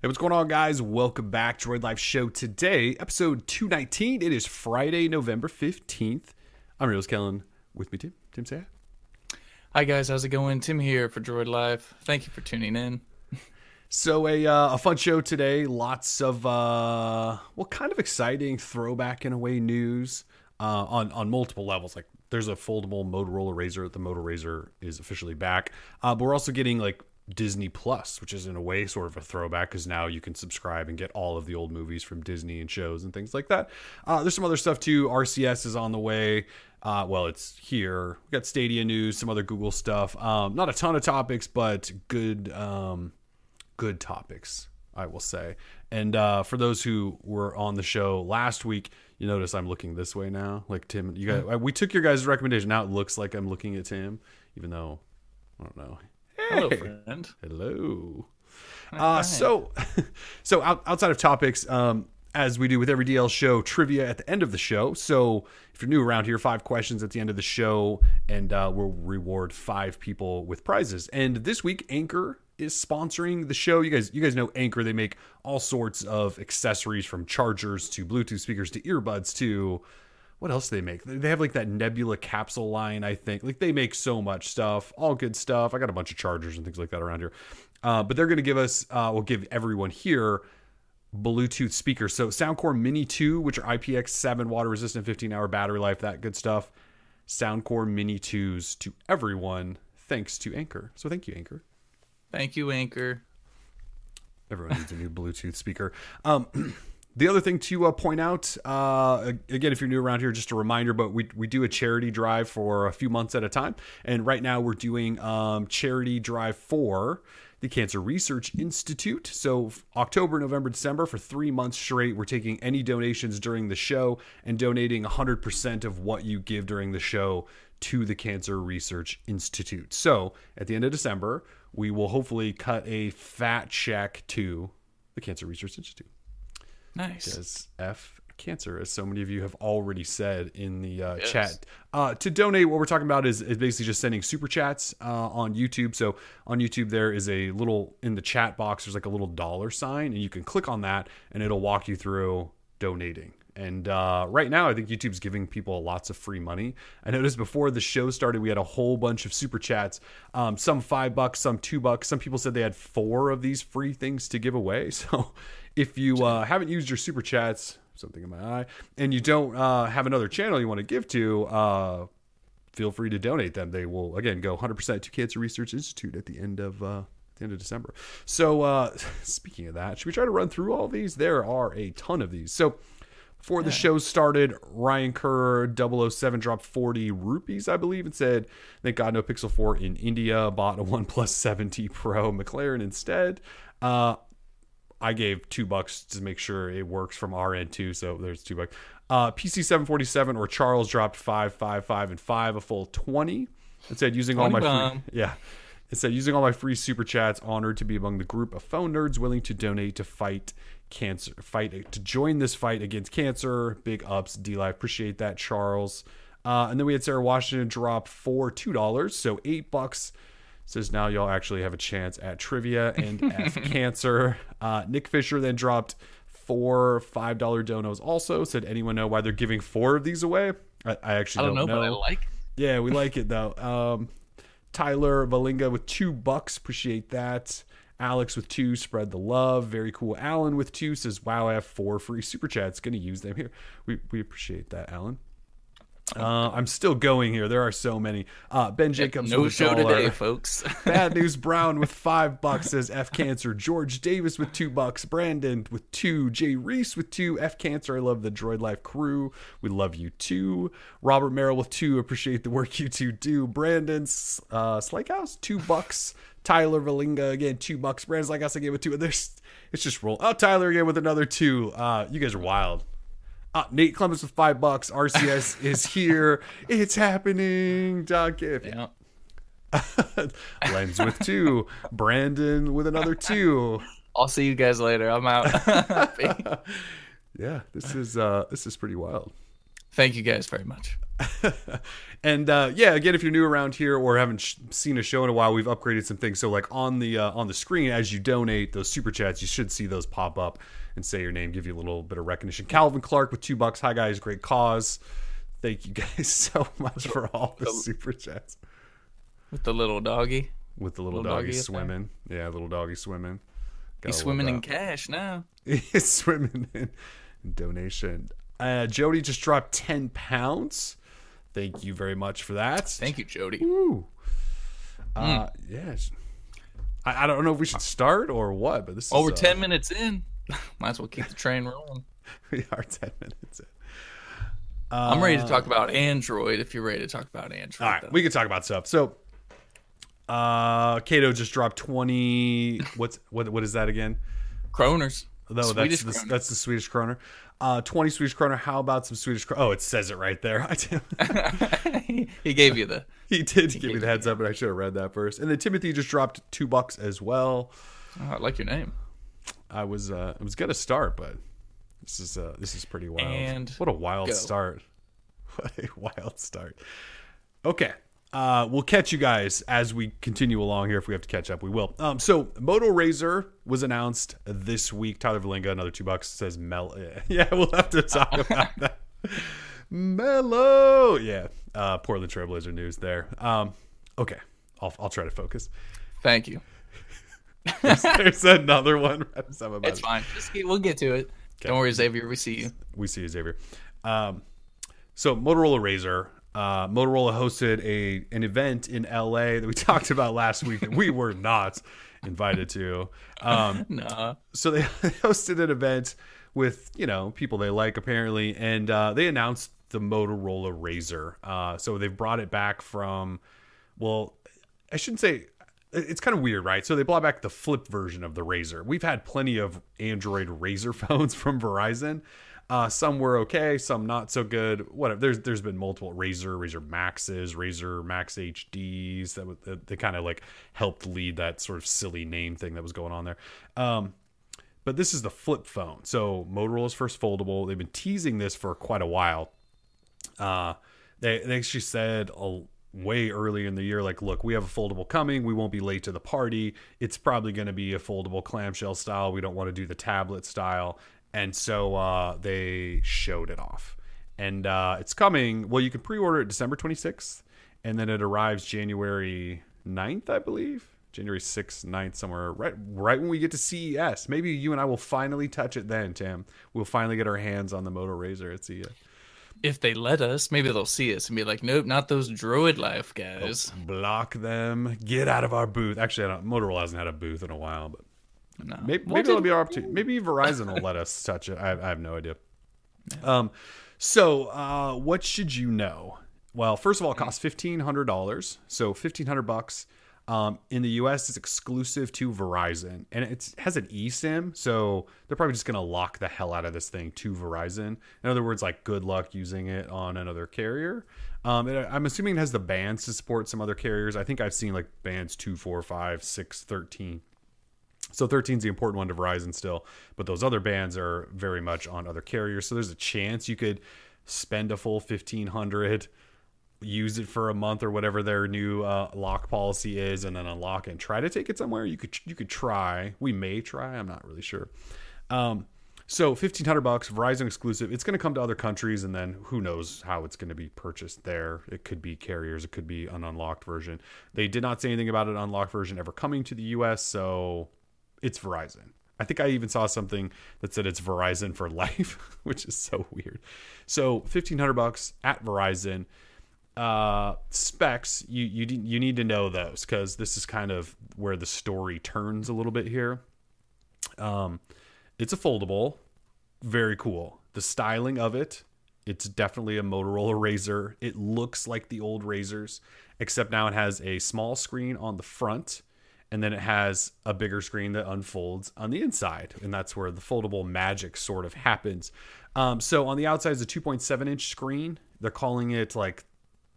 Hey, what's going on, guys? Welcome back, Droid Life Show. Today, episode 219. It is Friday, November 15th. I'm Reels Kellen. With me, Tim. Tim, say hi. Hi guys, how's it going? Tim here for Droid Life. Thank you for tuning in. So, a, uh, a fun show today. Lots of, uh, well, kind of exciting throwback in a way news uh, on, on multiple levels. Like, there's a foldable Motorola Razr. The Moto Razr is officially back. Uh, but we're also getting, like, Disney Plus, which is in a way sort of a throwback because now you can subscribe and get all of the old movies from Disney and shows and things like that. Uh, there's some other stuff too. RCS is on the way. Uh, well, it's here. We got Stadia news, some other Google stuff. Um, not a ton of topics, but good, um, good topics, I will say. And uh, for those who were on the show last week, you notice I'm looking this way now. Like Tim, you guys, we took your guys' recommendation. Now it looks like I'm looking at Tim, even though I don't know. Hello, friend. Hello. Uh, so, so out, outside of topics, um, as we do with every DL show, trivia at the end of the show. So, if you're new around here, five questions at the end of the show, and uh, we'll reward five people with prizes. And this week, Anker is sponsoring the show. You guys, you guys know Anker. They make all sorts of accessories from chargers to Bluetooth speakers to earbuds to what else do they make? They have like that Nebula capsule line, I think. Like they make so much stuff, all good stuff. I got a bunch of chargers and things like that around here. Uh, but they're going to give us, uh, we'll give everyone here Bluetooth speakers. So Soundcore Mini 2, which are IPX7 water resistant, 15 hour battery life, that good stuff. Soundcore Mini 2s to everyone, thanks to Anker. So thank you, Anker. Thank you, Anker. Everyone needs a new Bluetooth speaker. Um, the other thing to uh, point out, uh, again, if you're new around here, just a reminder, but we, we do a charity drive for a few months at a time. And right now we're doing um, charity drive for the Cancer Research Institute. So October, November, December, for three months straight, we're taking any donations during the show and donating 100% of what you give during the show to the Cancer Research Institute. So at the end of December, we will hopefully cut a fat check to the Cancer Research Institute. Nice. F cancer, as so many of you have already said in the uh, yes. chat. Uh, to donate, what we're talking about is, is basically just sending super chats uh, on YouTube. So on YouTube, there is a little in the chat box. There's like a little dollar sign, and you can click on that, and it'll walk you through donating. And uh, right now, I think YouTube's giving people lots of free money. I noticed before the show started, we had a whole bunch of super chats. Um, some five bucks, some two bucks. Some people said they had four of these free things to give away. So if you uh, haven't used your super chats, something in my eye, and you don't uh, have another channel you want to give to, uh, feel free to donate them. They will again go 100% to Cancer Research Institute at the end of uh, the end of December. So uh, speaking of that, should we try to run through all these? There are a ton of these. So before the show started, Ryan Kerr 007 dropped 40 rupees, I believe, and said, Thank God no Pixel 4 in India. Bought a OnePlus 7T Pro McLaren instead. Uh, I gave two bucks to make sure it works from our end too. So there's two bucks. Uh, PC 747 or Charles dropped five, five, five, and five, a full 20. It said using all my free, yeah. It said using all my free super chats, honored to be among the group of phone nerds willing to donate to fight cancer, fight to join this fight against cancer. Big ups, D Live. Appreciate that, Charles. Uh, and then we had Sarah Washington drop for two dollars, so eight bucks says now y'all actually have a chance at trivia and F cancer. Uh, Nick Fisher then dropped four five dollar donos. Also said anyone know why they're giving four of these away? I, I actually I don't, don't know, know, but I like. Yeah, we like it though. Um, Tyler Valinga with two bucks. Appreciate that. Alex with two, spread the love. Very cool. Alan with two says, "Wow, I have four free super chats. Going to use them here." We we appreciate that, Alan. Uh, I'm still going here. There are so many. Uh, ben Jacobs. No show dollar. today, folks. Bad News Brown with five bucks says F Cancer. George Davis with two bucks. Brandon with two. Jay Reese with two. F Cancer. I love the Droid Life crew. We love you too. Robert Merrill with two. Appreciate the work you two do. Brandon uh, Slakehouse, two bucks. Tyler Valinga again, two bucks. Brandon Slakehouse, I gave it two. There's, it's just roll. Oh, Tyler again with another two. Uh, you guys are wild. Uh, Nate Clemens with five bucks. RCS is here. It's happening. Dog gift. Yeah. Lens with two. Brandon with another two. I'll see you guys later. I'm out. yeah, this is uh this is pretty wild. Thank you guys very much. and uh, yeah, again, if you're new around here or haven't sh- seen a show in a while, we've upgraded some things. So like on the uh, on the screen as you donate those super chats, you should see those pop up and say your name, give you a little bit of recognition. Calvin Clark with two bucks. Hi guys, great cause. Thank you guys so much for all the super chats. With the little doggy. With the little, little doggy, doggy swimming. Yeah, little doggy swimming. Gotta He's swimming in cash now. He's swimming in donation. Uh, Jody just dropped 10 pounds. Thank you very much for that. Thank you, Jody. Woo. Uh, mm. Yes. I, I, don't know if we should start or what, but this is, over is, 10 uh, minutes in. Might as well keep the train rolling. we are 10 minutes in. Uh, I'm ready to talk about Android if you're ready to talk about Android. All right, though. we can talk about stuff. So, uh, Kato just dropped 20. What's what? What is that again? Kroners. No, that's the, that's the Swedish kroner. Uh, 20 Swedish kroner. How about some Swedish kroner? Oh, it says it right there. he gave you the. he did he give me the heads up, but I should have read that first. And then Timothy just dropped two bucks as well. Oh, I like your name. I was uh, I was gonna start, but this is uh, this is pretty wild. And what a wild go. start! What a wild start. Okay, uh, we'll catch you guys as we continue along here. If we have to catch up, we will. Um, so Moto Razr was announced this week. Tyler Valinga, another two bucks, says Mel. Yeah, we'll have to talk about that. Melo. Yeah, uh, Portland Trailblazer news there. Um, okay, I'll, I'll try to focus. Thank you. there's, there's, another one. It's it. fine. Get, we'll get to it. Okay. Don't worry, Xavier. We see you. We see you, Xavier. Um, so Motorola Razr uh, Motorola hosted a an event in LA that we talked about last week that we were not invited to. Um, nah. So they hosted an event with you know people they like apparently, and uh, they announced the Motorola Razr. Uh, so they've brought it back from, well, I shouldn't say. It's kind of weird, right? So they brought back the flip version of the Razr. We've had plenty of Android Razr phones from Verizon, uh, some were okay, some not so good. Whatever. There's there's been multiple Razr, Razr Maxxes, Razr Maxx HDs that, that they kind of like helped lead that sort of silly name thing that was going on there. Um, but this is the flip phone. So Motorola's first foldable. They've been teasing this for quite a while. Uh, they they actually said a, way early in the year, like, look, we have a foldable coming. We won't be late to the party. It's probably going to be a foldable clamshell style. We don't want to do the tablet style. And so uh, they showed it off. And uh, it's coming. Well you can pre-order it december 26th and then it arrives january 9th i believe. January 6th 9th somewhere right right when we get to ces maybe you and i will finally touch it then tim. We'll finally get our hands on the moto razr at ces if they let us, maybe they'll see us and be like, "Nope, not those Droid Life guys." Oh, block them. Get out of our booth. Actually, I don't, Motorola hasn't had a booth in a while, but no. Maybe, maybe it'll be our opportunity. Maybe Verizon will let us touch it. I, I have no idea. Yeah. Um, so uh, what should you know? Well, first of all, it costs fifteen hundred dollars. So fifteen hundred bucks. Um, in the US, it's exclusive to Verizon, and it has an eSIM, so they're probably just gonna lock the hell out of this thing to Verizon. In other words, like good luck using it on another carrier. Um, I'm assuming it has the bands to support some other carriers. I think I've seen like bands two, four, five, six, thirteen. So 13 is the important one to Verizon still, but those other bands are very much on other carriers. So there's a chance you could spend a full 1500 use it for a month or whatever their new uh, lock policy is and then unlock and try to take it somewhere. You could you could try. We may try. I'm not really sure. Um, so 1500 bucks verizon exclusive. It's going to come to other countries and then who knows how it's going to be purchased there. It could be carriers. It could be an unlocked version. They did not say anything about an unlocked version ever coming to the us so it's Verizon. I think I even saw something that said it's Verizon for life, which is so weird. So fifteen hundred bucks at Verizon. Uh, specs you you you need to know those because this is kind of where the story turns a little bit here. Um, it's a foldable, very cool. The styling of it, it's definitely a Motorola Razr. It looks like the old Razrs, except now it has a small screen on the front and then it has a bigger screen that unfolds on the inside and that's where the foldable magic sort of happens um, so on the outside is a 2.7 inch screen they're calling it like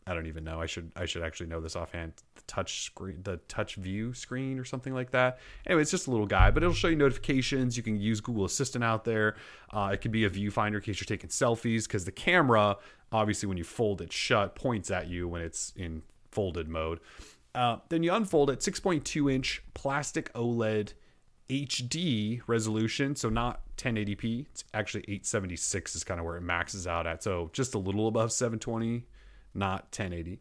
i don't even know i should i should actually know this offhand the touch screen the touch view screen or something like that anyway it's just a little guy but it'll show you notifications you can use google assistant out there uh, it could be a viewfinder in case you're taking selfies because the camera obviously when you fold it shut, points at you when it's in folded mode. Uh, then you unfold it, 6.2 inch plastic OLED HD resolution, so not 1080p. It's actually 876 is kind of where it maxes out at. So just a little above 720, not 1080.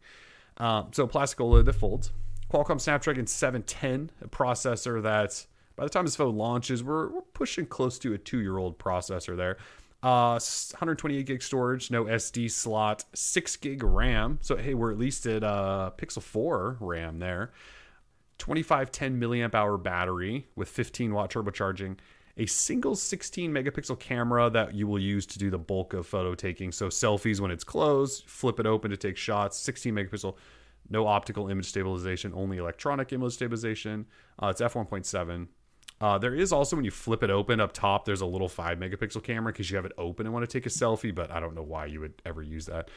Um, so plastic OLED that folds. Qualcomm Snapdragon 710, a processor that by the time this phone launches, we're, we're pushing close to a two-year-old processor there. Uh, 128 gig storage, no SD slot, six gig RAM. So hey, we're at least at uh, Pixel 4 RAM there. 2510 milliamp hour battery with 15 watt turbocharging, a single 16 megapixel camera that you will use to do the bulk of photo taking. So selfies when it's closed, flip it open to take shots. 16 megapixel, no optical image stabilization, only electronic image stabilization. Uh, it's f1.7. Uh, there is also when you flip it open up top, there's a little five megapixel camera because you have it open and want to take a selfie, but I don't know why you would ever use that.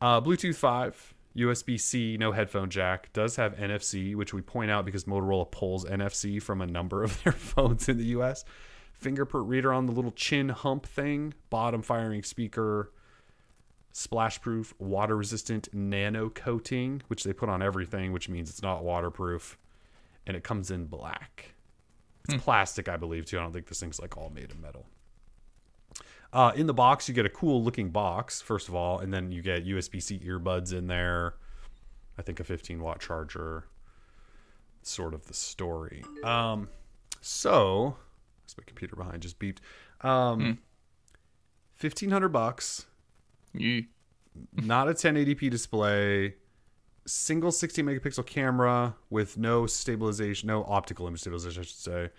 Uh, Bluetooth 5, USB C, no headphone jack. Does have NFC, which we point out because Motorola pulls NFC from a number of their phones in the US. Fingerprint reader on the little chin hump thing. Bottom firing speaker. Splash proof, water resistant nano coating, which they put on everything, which means it's not waterproof. And it comes in black. It's Hmm. plastic, I believe, too. I don't think this thing's like all made of metal. Uh, in the box, you get a cool looking box, first of all, and then you get USB C earbuds in there. I think a 15 watt charger. Sort of the story. Um, so, that's my computer behind just beeped. Um, 1500 bucks, You not a 1080p display, single 60 megapixel camera with no stabilization, no optical image stabilization, I should say.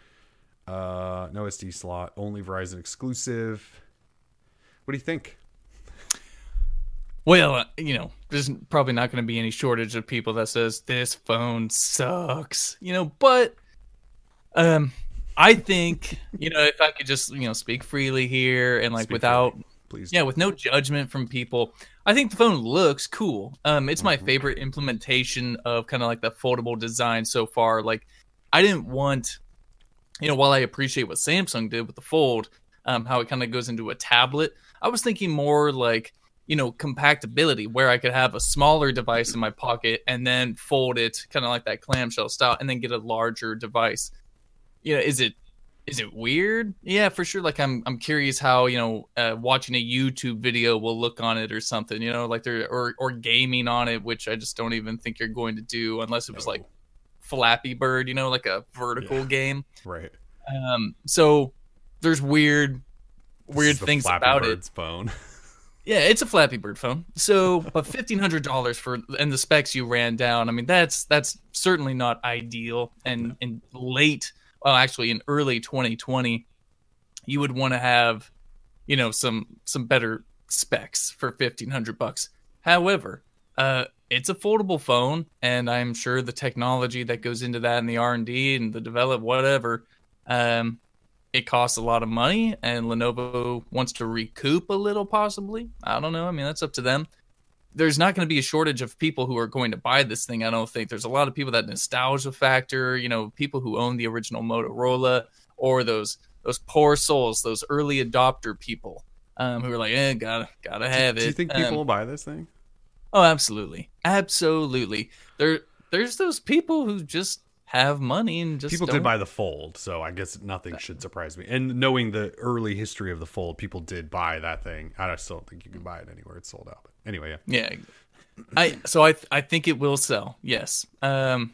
Uh, no SD slot, only Verizon exclusive. What do you think? Well, uh, you know, there's probably not going to be any shortage of people that says this phone sucks. You know, but um I think, you know, if I could just, you know, speak freely here and like Speak without freely, please. yeah, with no judgment from people. I think the phone looks cool. Um it's my Mhm. favorite implementation of kind of like the foldable design so far. Like I didn't want you know, while I appreciate what Samsung did with the fold, um how it kind of goes into a tablet, I was thinking more like you know compactability where i could have a smaller device in my pocket and then fold it kind of like that clamshell style and then get a larger device you know is it is it weird yeah for sure like i'm i'm curious how you know uh, watching a youtube video will look on it or something you know like they're or or gaming on it which i just don't even think you're going to do unless it was No. like flappy bird you know like a vertical Yeah. game right. um so there's weird weird things Flappy about it phone. yeah, it's a Flappy Bird phone. So, but fifteen hundred dollars for and the specs you ran down. I mean, that's that's certainly not ideal. And and late, well, actually, in early 2020, you would want to have, you know, some some better specs for fifteen hundred bucks. However, uh, it's a foldable phone, and I'm sure the technology that goes into that and the R and D and the develop whatever, um, it costs a lot of money and Lenovo wants to recoup a little possibly. I don't know. I mean, that's up to them. There's not going to be a shortage of people who are going to buy this thing. I don't think there's a lot of people that nostalgia factor, you know, people who own the original Motorola or those those poor souls, those early adopter people um, who are like, eh, gotta gotta have it. Do you think Um, people will buy this thing? Oh, absolutely, absolutely. There, there's those people who just have money and just People don't- did buy the fold, so I guess nothing should surprise me. And knowing the early history of the fold, people did buy that thing. I still don't think you can buy it anywhere; it's sold out. But anyway, yeah. Yeah, I so I I think it will sell. Yes. Um,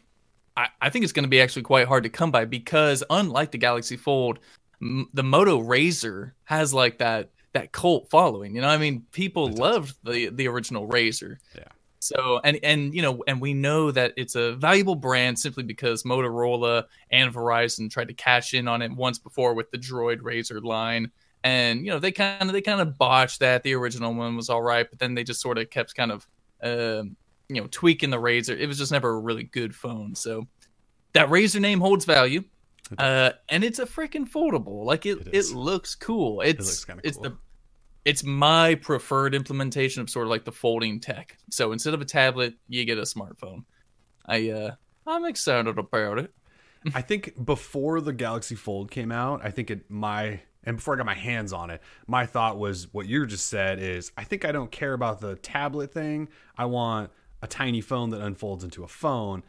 I I think it's going to be actually quite hard to come by because unlike the Galaxy Fold, m- the Moto Razr has like that that cult following. You know, I mean, people loved the the original Razr. Yeah. So and and you know and we know that it's a valuable brand simply because Motorola and Verizon tried to cash in on it once before with the Droid Razr line. And you know they kind of they kind of botched that. The original one was all right but then they just sort of kept kind of um you know tweaking the Razr. It was just never a really good phone. So that Razr name holds value uh and it's a freaking foldable. Like it It it, looks cool. It's looks kinda it's cool. the it's my preferred implementation of sort of like the folding tech so instead of a tablet you get a smartphone i uh i'm excited about it I think before the Galaxy Fold came out, I think it my and before I got my hands on it, my thought was what you just said is I think I don't care about the tablet thing. I want a tiny phone that unfolds into a phone.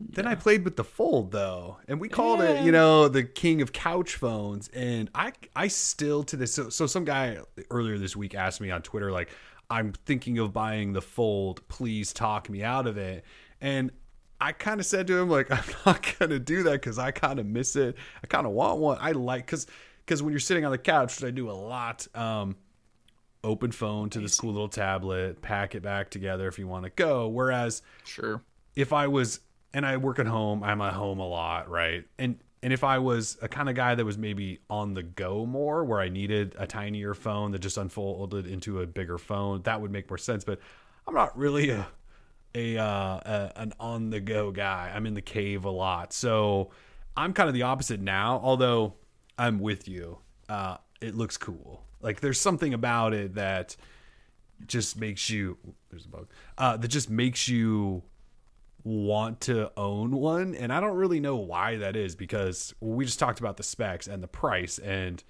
Then I played with the Fold though, and we called it, you know, the king of couch phones. And I, I still to this. So, so some guy earlier this week asked me on Twitter, like, I'm thinking of buying the Fold. Please talk me out of it. And I kind of said to him, like, I'm not gonna do that because I kind of miss it. I kind of want one. I like because because when you're sitting on the couch, which I do a lot, um, open phone to this cool little tablet, pack it back together if you want to go. Whereas, Sure. if I was and I work at home, I'm at home a lot, right? And and if I was a kind of guy that was maybe on the go more, where I needed a tinier phone that just unfolded into a bigger phone, that would make more sense. But I'm not really a a, uh, a an on the go guy. I'm in the cave a lot, so I'm kind of the opposite now. Although I'm with you, uh, it looks cool. Like there's something about it that just makes you there's a bug uh, that just makes you want to own one and i don't really know why that is because we just talked about the specs and the price and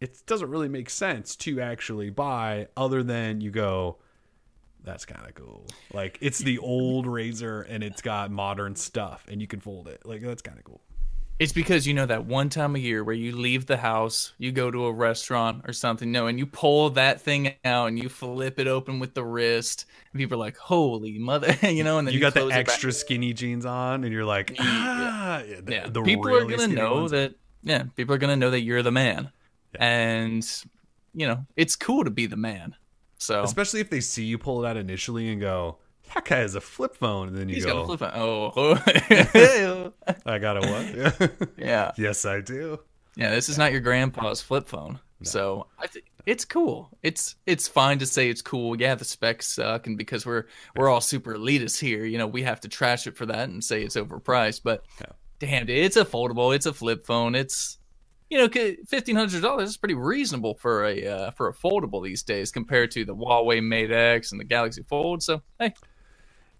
it doesn't really make sense to actually buy other than you go that's kind of cool. Like it's the old Razr and it's got modern stuff and you can fold it. Like that's kind of cool It's because you know that one time a year where you leave the house, you go to a restaurant or something, no, and you pull that thing out and you flip it open with the wrist, and people are like, "Holy mother!" you know, and then you, you, got the extra skinny jeans on and you're like ah, yeah, the, Yeah, the people are gonna know ones. that. Yeah, people are gonna know that you're the man, and you know it's cool to be the man. So especially if they see you pull it out initially and go that guy has a flip phone and then you he's go got a flip phone. Oh, I got a what? yeah, yes, I do. yeah. This is not your grandpa's flip phone. So I think it's cool. It's it's fine to say it's cool. Yeah, the specs suck, and because we're we're all super elitist here, you know, we have to trash it for that and say it's overpriced. But Yeah. damn, dude, it's a foldable. It's a flip phone. It's you know, fifteen hundred dollars is pretty reasonable for a uh, for a foldable these days compared to the Huawei Mate X and the Galaxy Fold. So hey,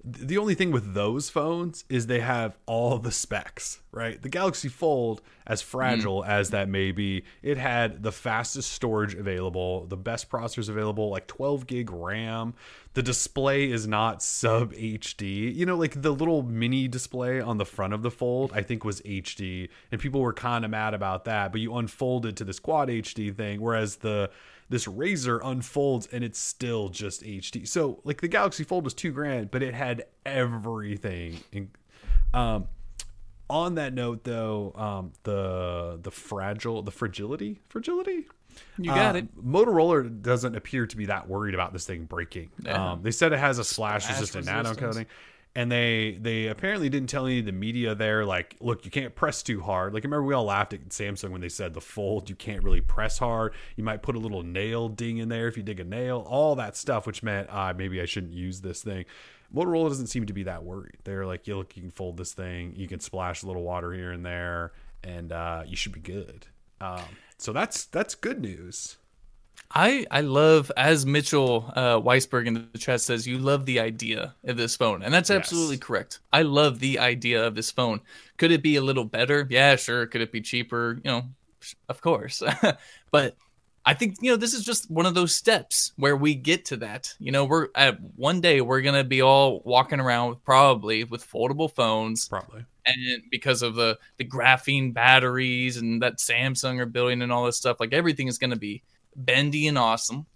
The only thing with those phones is they have all the specs, right? The Galaxy Fold, as fragile mm. as that may be, it had the fastest storage available, the best processors available, like 12 gig RAM. The display is not sub HD. You know, like the little mini display on the front of the Fold, I think was HD, and people were kind of mad about that. But you unfolded to this quad HD thing, whereas the this Razr unfolds and it's still just HD. So like the Galaxy Fold was two grand, but it had everything. In, um, on that note, though, um, the the fragile, the fragility, fragility. you got Uh, it. Motorola doesn't appear to be that worried about this thing breaking. Yeah. Um, they said it has a splash, Splash resistant nano coating. And they they apparently didn't tell any of the media there, like, look, you can't press too hard. Like, remember we all laughed at Samsung when they said the fold, you can't really press hard. You might put a little nail ding in there if you dig a nail, all that stuff, which meant uh, maybe I shouldn't use this thing. Motorola doesn't seem to be that worried. They're like, you look, you can fold this thing, you can splash a little water here and there, and uh, you should be good. Um, so that's that's good news. I I love as Mitchell uh, Weisberg in the chat says you love the idea of this phone, and that's Yes. absolutely correct. I love the idea of this phone. Could it be a little better? Yeah, sure. Could it be cheaper? You know, of course. but I think you know this is just one of those steps where we get to that. You know, we're at one day we're gonna be all walking around with, probably with foldable phones Probably. and because of the the graphene batteries and that Samsung are building and all this stuff, like everything is going to be bendy and awesome.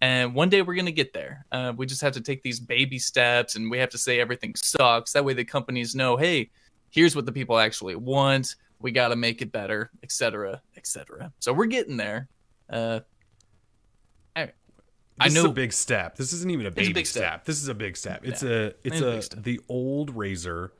And one day we're going to get there. Uh, we just have to take these baby steps, and we have to say everything sucks. That way, the companies know, hey, here's what the people actually want. We got to make it better, etc., etc. So we're getting there. Uh, I, I This is know a big step. This isn't even a baby big step. step. This is a big step. It's Yeah. a it's It's a a, the old Razr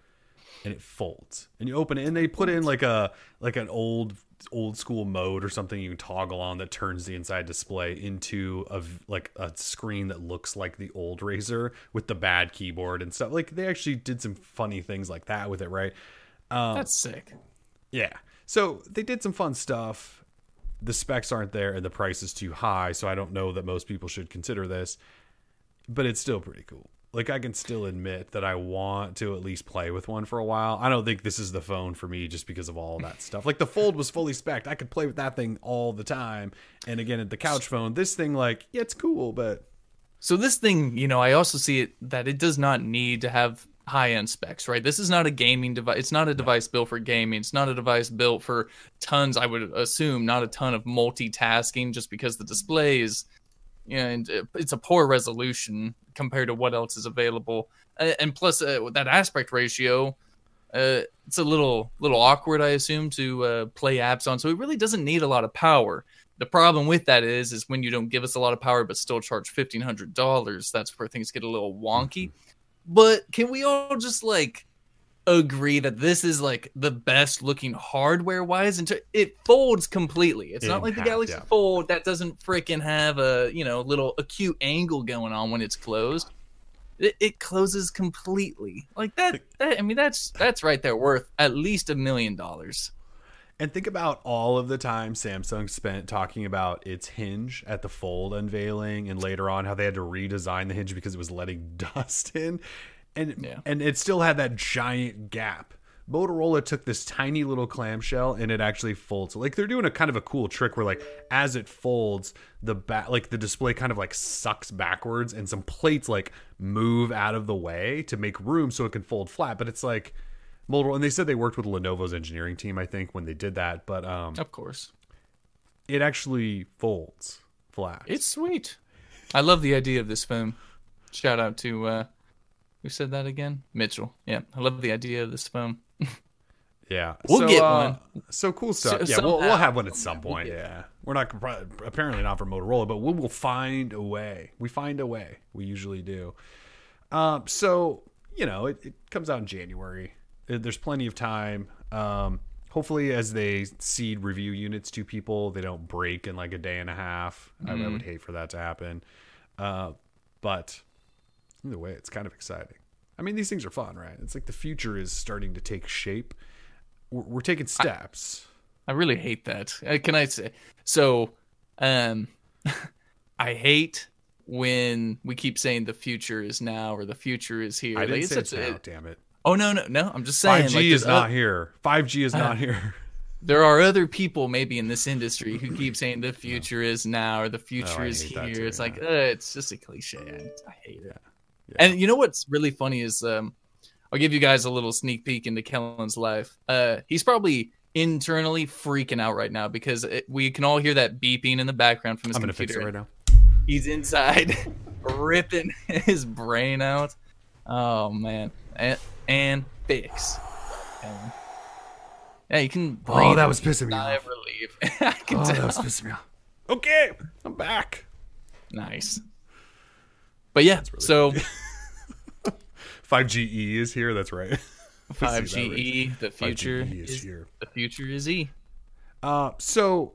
and it folds. And you open it and they put in like a like an old old school mode or something you can toggle on that turns the inside display into a like a screen that looks like the old Razr with the bad keyboard and stuff. Like they actually did some funny things like that with it, right? Um, that's sick. yeah. So they did some fun stuff. The specs aren't there and the price is too high, so I don't know that most people should consider this. But it's still pretty cool. Like I can still admit that I want to at least play with one for a while. I don't think this is the phone for me just because of all that stuff. Like the Fold was fully spec I could play with that thing all the time. And again, at the couch phone, this thing like yeah, it's cool, but so this thing, you know, I also see it that it does not need to have high end specs, right? This is not a gaming device. It's not a device built for gaming. It's not a device built for tons. I would assume not a ton of multitasking, just because the display is, you know, and uh, it's a poor resolution compared to what else is available. And plus, uh, that aspect ratio, uh, it's a little little awkward, I assume, to uh, play apps on. So it really doesn't need a lot of power. The problem with that is, is when you don't give us a lot of power, but still charge fifteen hundred dollars. That's where things get a little wonky. But can we all just like agree that this is like the best looking hardware wise and it folds completely. It's In not like the galaxy yeah. fold that doesn't freaking have a you know little acute angle going on when it's closed. It, it closes completely. Like that, that i mean that's that's right there worth at least a million dollars. And think about all of the time Samsung spent talking about its hinge at the Fold unveiling and later on how they had to redesign the hinge because it was letting dust in and yeah. and it still had that giant gap. Motorola took this tiny little clamshell and it actually folds. Like they're doing a kind of a cool trick where like as it folds, the back like the display kind of like sucks backwards and some plates like move out of the way to make room so it can fold flat. But it's like Motorola and they said they worked with Lenovo's engineering team, I think, when they did that. But um Of course. It actually folds flat. It's sweet. I love the idea of this phone. Shout out to uh who said that again? Mitchell. Yeah, I love the idea of this phone. yeah, we'll so, get uh, one. So cool stuff. So, yeah, we'll, we'll have one at some point. We'll yeah, we're not apparently not for Motorola, but we will find a way. We find a way. We usually do. Um, so you know, it, it comes out in January. There's plenty of time. Um, hopefully, as they seed review units to people, they don't break in like a day and a half. Mm. I, I, would mm-hmm. hate for that to happen. Uh, but either way, it's kind of exciting. I mean, these things are fun, right? It's like the future is starting to take shape. We're, we're taking steps. I, I, really hate that. Uh, can I say so? Um, I hate when we keep saying the future is now or the future is here. I didn't like, say it's, it's now. damn it. Oh no, no, no! I'm just saying. Five G like, is not uh, here. Five G is uh, not here. There are other people maybe in this industry who keep saying the future no. is now or the future oh, is here. Too, it's yeah. like uh, it's just a cliche. I, I hate it. Yeah. And you know what's really funny is um, I'll give you guys a little sneak peek into Kellen's life. Uh, he's probably internally freaking out right now because it, we can all hear that beeping in the background from his I'm computer. Gonna fix it right now. He's inside ripping his brain out. Oh man, and, and fix. Yeah, you can. Oh, that was pissing me off. Relief. I can oh, tell. that was pissing me off. Okay, I'm back. Nice. But yeah, really so 5GE is here. That's right. 5GE, the future is, is, here. The future is E. Uh, so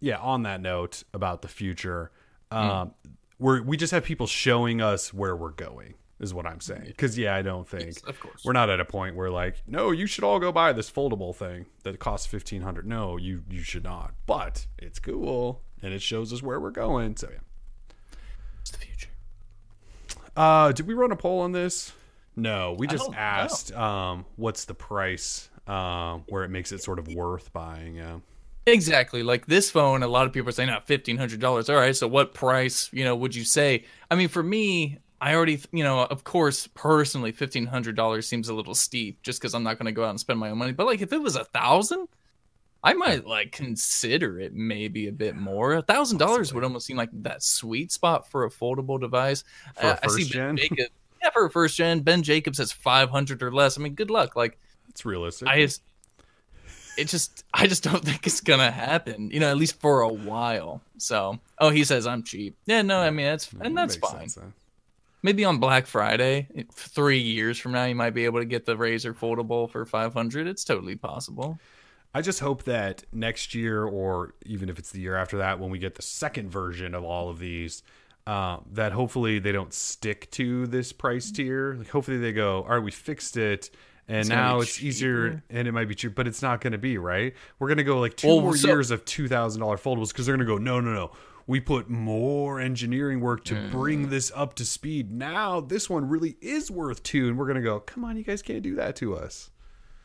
yeah, on that note about the future, um, mm. we're we just have people showing us where we're going is what I'm saying. Because yeah, I don't think yes, of course we're not at a point where like, no, you should all go buy this foldable thing that costs fifteen hundred. No, you you should not. But it's cool and it shows us where we're going. So yeah, it's the future. Uh, did we run a poll on this? No, we just asked um, what's the price uh, where it makes it sort of worth buying. Yeah. Exactly. Like this phone, a lot of people are saying, "Not fifteen hundred dollars." All right, so what price, you know, would you say? I mean, for me, I already, you know, of course, personally, fifteen hundred dollars seems a little steep, just because I'm not going to go out and spend my own money. But like, if it was a thousand, I might like consider it maybe a bit more. A thousand dollars would almost seem like that sweet spot for a foldable device. For uh, I see gen? Ben Jacobs, yeah, for a first gen, Ben Jacobs has five hundred or less. I mean, good luck. Like it's realistic. I just, it just, I just don't think it's gonna happen. You know, at least for a while. So, oh, he says I'm cheap. Yeah, no, I mean that's and that's fine. Sense, Maybe on Black Friday, three years from now, you might be able to get the Razr foldable for five hundred. It's totally possible. I just hope that next year, or even if it's the year after that, when we get the second version of all of these, uh, that hopefully they don't stick to this price tier. Like hopefully they go, all right, we fixed it, and it's now it's cheaper. easier, and it might be cheap, but it's not going to be right. We're going to go like two well, more so- years of two thousand dollar foldables because they're going to go, no, no, no. we put more engineering work to bring this up to speed. Now this one really is worth two, and we're gonna go. Come on, you guys can't do that to us.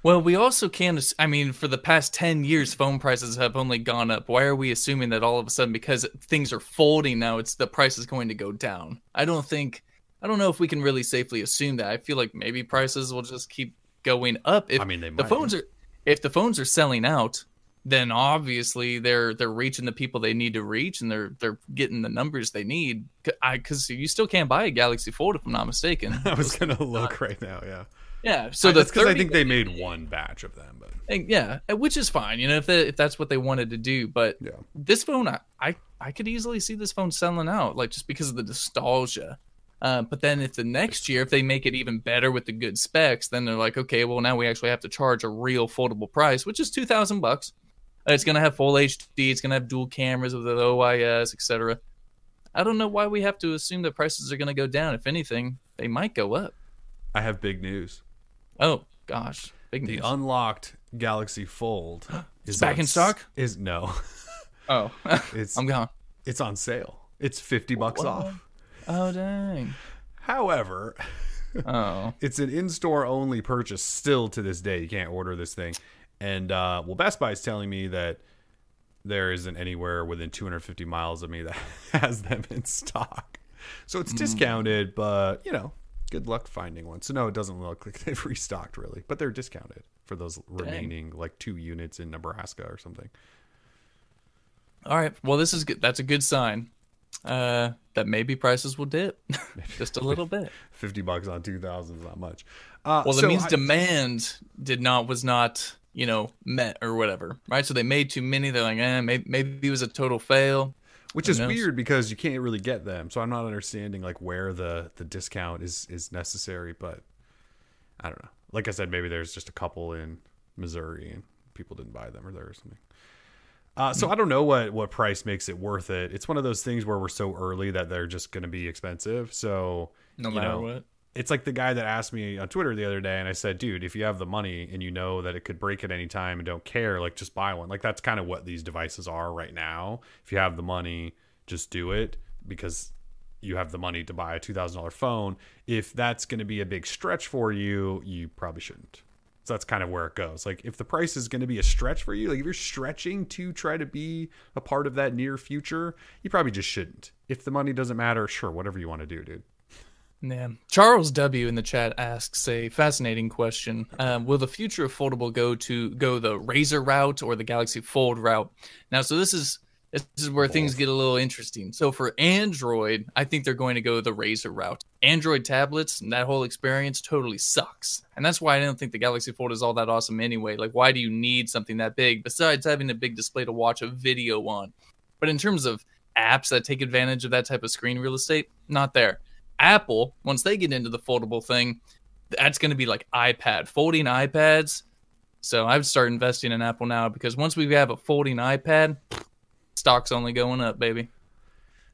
Well, we also can't. I mean, for the past 10 years, phone prices have only gone up. Why are we assuming that all of a sudden, because things are folding now, it's the price is going to go down? I don't think, I don't know if we can really safely assume that. I feel like maybe prices will just keep going up. If I mean, they the might. phones are, if the phones are selling out, then obviously they're they're reaching the people they need to reach, and they're they're getting the numbers they need. I Because you still can't buy a Galaxy Fold, if I'm not mistaken. I was gonna look right now. Yeah. Yeah. So that's because I think they made one batch of them, but and yeah, which is fine, you know, if they, if that's what they wanted to do. But yeah. this phone, I, I I could easily see this phone selling out, like just because of the nostalgia. Uh, but then if the next year, if they make it even better with the good specs, then they're like, okay, well now we actually have to charge a real foldable price, which is two thousand bucks. Uh, It's gonna have full HD. It's gonna have dual cameras with the OIS, etc. I don't know why we have to assume that prices are gonna go down. If anything, they might go up. I have big news. Oh gosh, big The news. unlocked Galaxy Fold is back on in stock? Is no, oh, it's I'm gone. it's on sale. It's fifty bucks off. Oh dang. However, Oh. it's an in-store only purchase still to this day. You can't order this thing. And uh, well, Best Buy is telling me that there isn't anywhere within 250 miles of me that has them in stock. So it's discounted, but you know, good luck finding one. So no, it doesn't look like they've restocked really, but they're discounted for those remaining like two units in Nebraska or something. All right. Well, this is good. That's a good sign. Uh, that maybe prices will dip just a little bit. 50 bucks on 2000 is not much. Uh, Well, that so means I- demand did not was not you know met or whatever, right? So they made too many. They're like, eh, maybe, maybe it was a total fail. Which is weird because you can't really get them so i'm not understanding like where the the discount is is necessary but i don't know like i said maybe there's just a couple in missouri and people didn't buy them or there or something uh, so I don't know what what price makes it worth it. It's one of those things where we're so early that they're just going to be expensive. So No you matter know, what. It's like the guy that asked me on Twitter the other day, and I said, "Dude, if you have the money and you know that it could break at any time and don't care, like just buy one." Like that's kind of what these devices are right now. If you have the money, just do it because you have the money to buy a two thousand dollar phone. If that's going to be a big stretch for you, you probably shouldn't. So that's kind of where it goes. Like if the price is going to be a stretch for you, like if you're stretching to try to be a part of that near future, you probably just shouldn't. If the money doesn't matter, sure, whatever you want to do, dude. Yeah. Charles W in the chat asks a fascinating question. Um, will the future of foldable go to go the Razr route or the Galaxy Fold route? Now, so this is this is where things get a little interesting. So for Android, I think they're going to go the Razr route. Android tablets and that whole experience totally sucks. And that's why I don't think the Galaxy Fold is all that awesome anyway. Like why do you need something that big besides having a big display to watch a video on? But in terms of apps that take advantage of that type of screen real estate, not there. Apple, once they get into the foldable thing, that's going to be like iPad, folding iPads. So I've started investing in Apple now because once we have a folding iPad, stock's only going up, baby.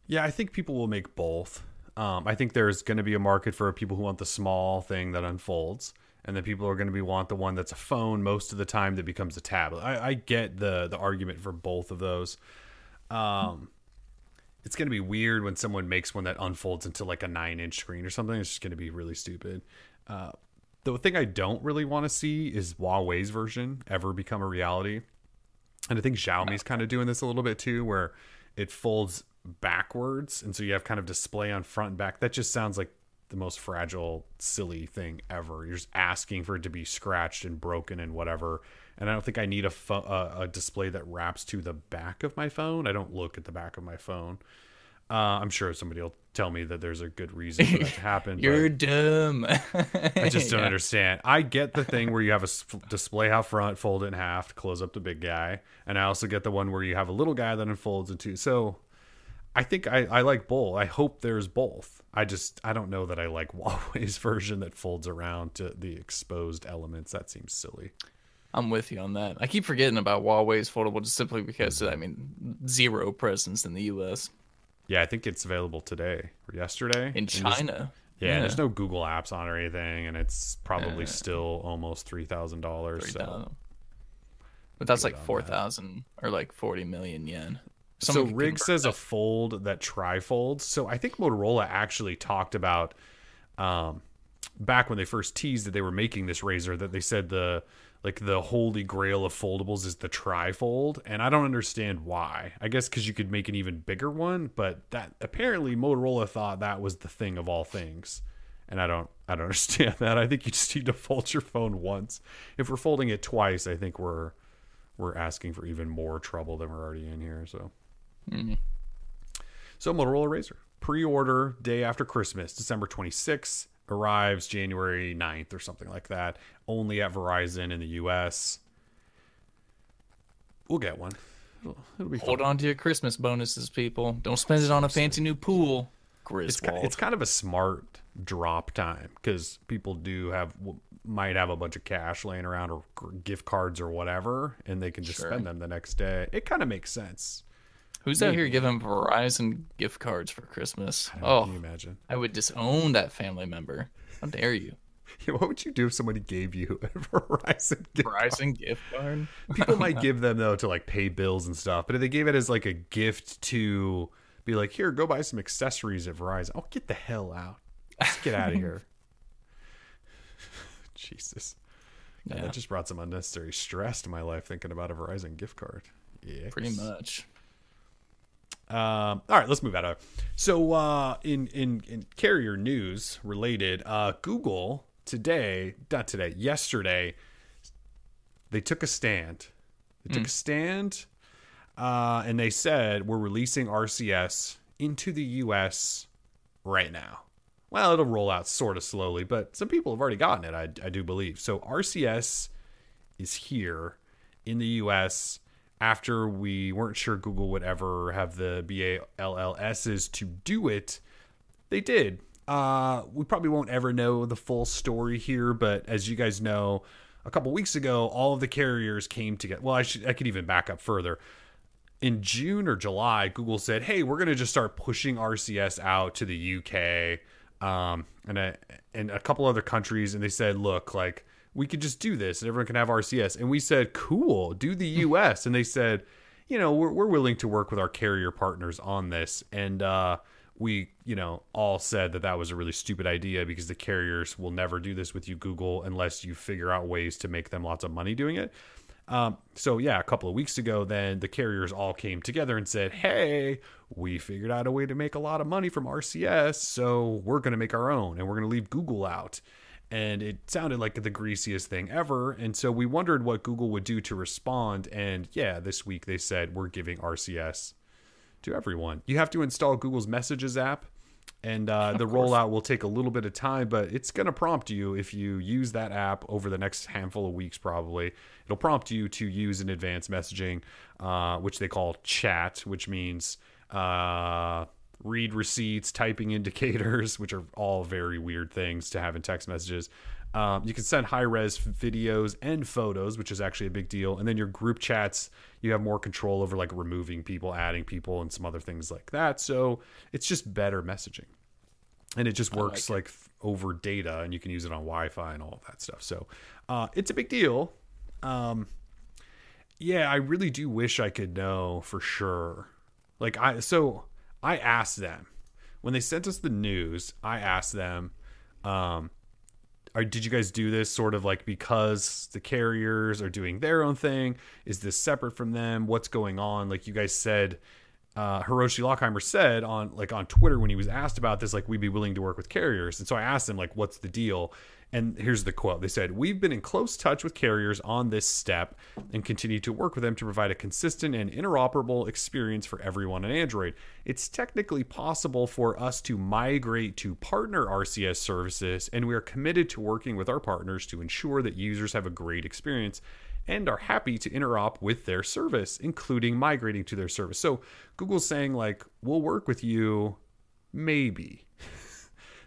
Yeah, I think people will make both. Um, I think there's going to be a market for people who want the small thing that unfolds, and then people are going to be want the one that's a phone most of the time that becomes a tablet. I, I get the the argument for both of those. Um, it's going to be weird when someone makes one that unfolds into like a nine inch screen or something. It's just going to be really stupid. Uh, the thing I don't really want to see is Huawei's version ever become a reality. And I think Xiaomi's kind of doing this a little bit too, where it folds backwards, and so you have kind of display on front and back. That just sounds like the most fragile, silly thing ever. You're just asking for it to be scratched and broken and whatever. And I don't think I need a pho- uh, a display that wraps to the back of my phone. I don't look at the back of my phone. Uh, I'm sure somebody will tell me that there's a good reason for that to happen. You're dumb. I just don't Yeah. understand. I get the thing where you have a display out front, fold it in half to close up the big guy, and I also get the one where you have a little guy that unfolds into. So, I think I, I like both. I hope there's both. I just I don't know that I like Huawei's version that folds around to the exposed elements. That seems silly. I'm with you on that. I keep forgetting about Huawei's foldable just simply because, I mean, zero presence in the U.S. Yeah, I think it's available today or yesterday In China. Yeah, there's no Google Apps on or anything, and it's probably still almost three thousand dollars. So But that's like on that. 4,000 or like 40 million yen. Some so Rig says a fold that trifolds. So I think Motorola actually talked about um, back when they first teased that they were making this Razr that they said the like the holy grail of foldables is the trifold and I don't understand why. I guess cuz you could make an even bigger one, but that apparently Motorola thought that was the thing of all things. And I don't I don't understand that. I think you just need to fold your phone once. If we're folding it twice, I think we're we're asking for even more trouble than we're already in here, so mm-hmm. so Motorola Razr pre-order day after Christmas, December 26th, arrives January 9th or something like that. Only at Verizon in the US. We'll get one. It'll, it'll be fun. Hold on to your Christmas bonuses, people. Don't spend it on a fancy new pool. It's Griswold. kind, it's kind of a smart drop time because people do have might have a bunch of cash laying around or gift cards or whatever, and they can just Sure. spend them the next day. It kind of makes sense. Who's out here giving Verizon gift cards for Christmas? oh, Can you imagine? I would disown that family member. How dare you? Yeah, What would you do if somebody gave you a Verizon gift Verizon gift card? People might give them though to like pay bills and stuff, but if they gave it as like a gift to be like, here, go buy some accessories at Verizon. Oh, get the hell out! Just get out of here. Jesus, God, Yeah, that just brought some unnecessary stress to my life thinking about a Verizon gift card. Yeah, pretty much. Um, all right, let's move out of. So, uh, in in in carrier news related, uh, Google today, not today, yesterday, they took a stand. They took a stand, uh, and they said we're releasing RCS into the U.S. right now. Well, it'll roll out sort of slowly, but some people have already gotten it. I, I do believe so. RCS is here in the US after we weren't sure Google would ever have the BALLSs to do it. They did. Uh, we probably won't ever know the full story here, but as you guys know, a couple weeks ago, all of the carriers came together. Well, I should I could even back up further. In June or July, Google said, "Hey, we're going to just start pushing RCS out to the UK um, and a, and a couple other countries." And they said, "Look, like we could just do this, and everyone can have RCS." And we said, "Cool, do the US." and they said, "You know, we're we're willing to work with our carrier partners on this." And uh, we, you know, all said that that was a really stupid idea because the carriers will never do this with you, Google, unless you figure out ways to make them lots of money doing it. Um, so yeah, a couple of weeks ago, then the carriers all came together and said, "Hey, we figured out a way to make a lot of money from RCS, so we're going to make our own, and we're going to leave Google out." And it sounded like the greasiest thing ever, and so we wondered what Google would do to respond. And yeah, this week they said we're giving RCS to everyone. You have to install Google's Messages app, and uh, the rollout will take a little bit of time, but it's going to prompt you if you use that app over the next handful of weeks, probably. It'll prompt you to use an advanced messaging, uh, which they call chat, which means uh, read receipts, typing indicators, which are all very weird things to have in text messages. Um, you can send high res videos and photos, which is actually a big deal. And then your group chats, you have more control over like removing people, adding people, and some other things like that. So it's just better messaging. And it just works like, f over data, and you can use it on Wi Fi and all of that stuff. So uh, it's a big deal. Um, yeah, I really do wish I could know for sure. Like I so I asked them when they sent us the news, I asked them um are, did you guys do this sort of like because the carriers are doing their own thing? Is this separate from them? What's going on? Like you guys said, uh, Hiroshi Lockheimer said on like on Twitter when he was asked about this, like we'd be willing to work with carriers. And so I asked him like, what's the deal? And here's the quote. They said, We've been in close touch with carriers on this step and continue to work with them to provide a consistent and interoperable experience for everyone on Android. It's technically possible for us to migrate to partner RCS services, and we are committed to working with our partners to ensure that users have a great experience and are happy to interop with their service, including migrating to their service. So Google's saying, like, we'll work with you, maybe.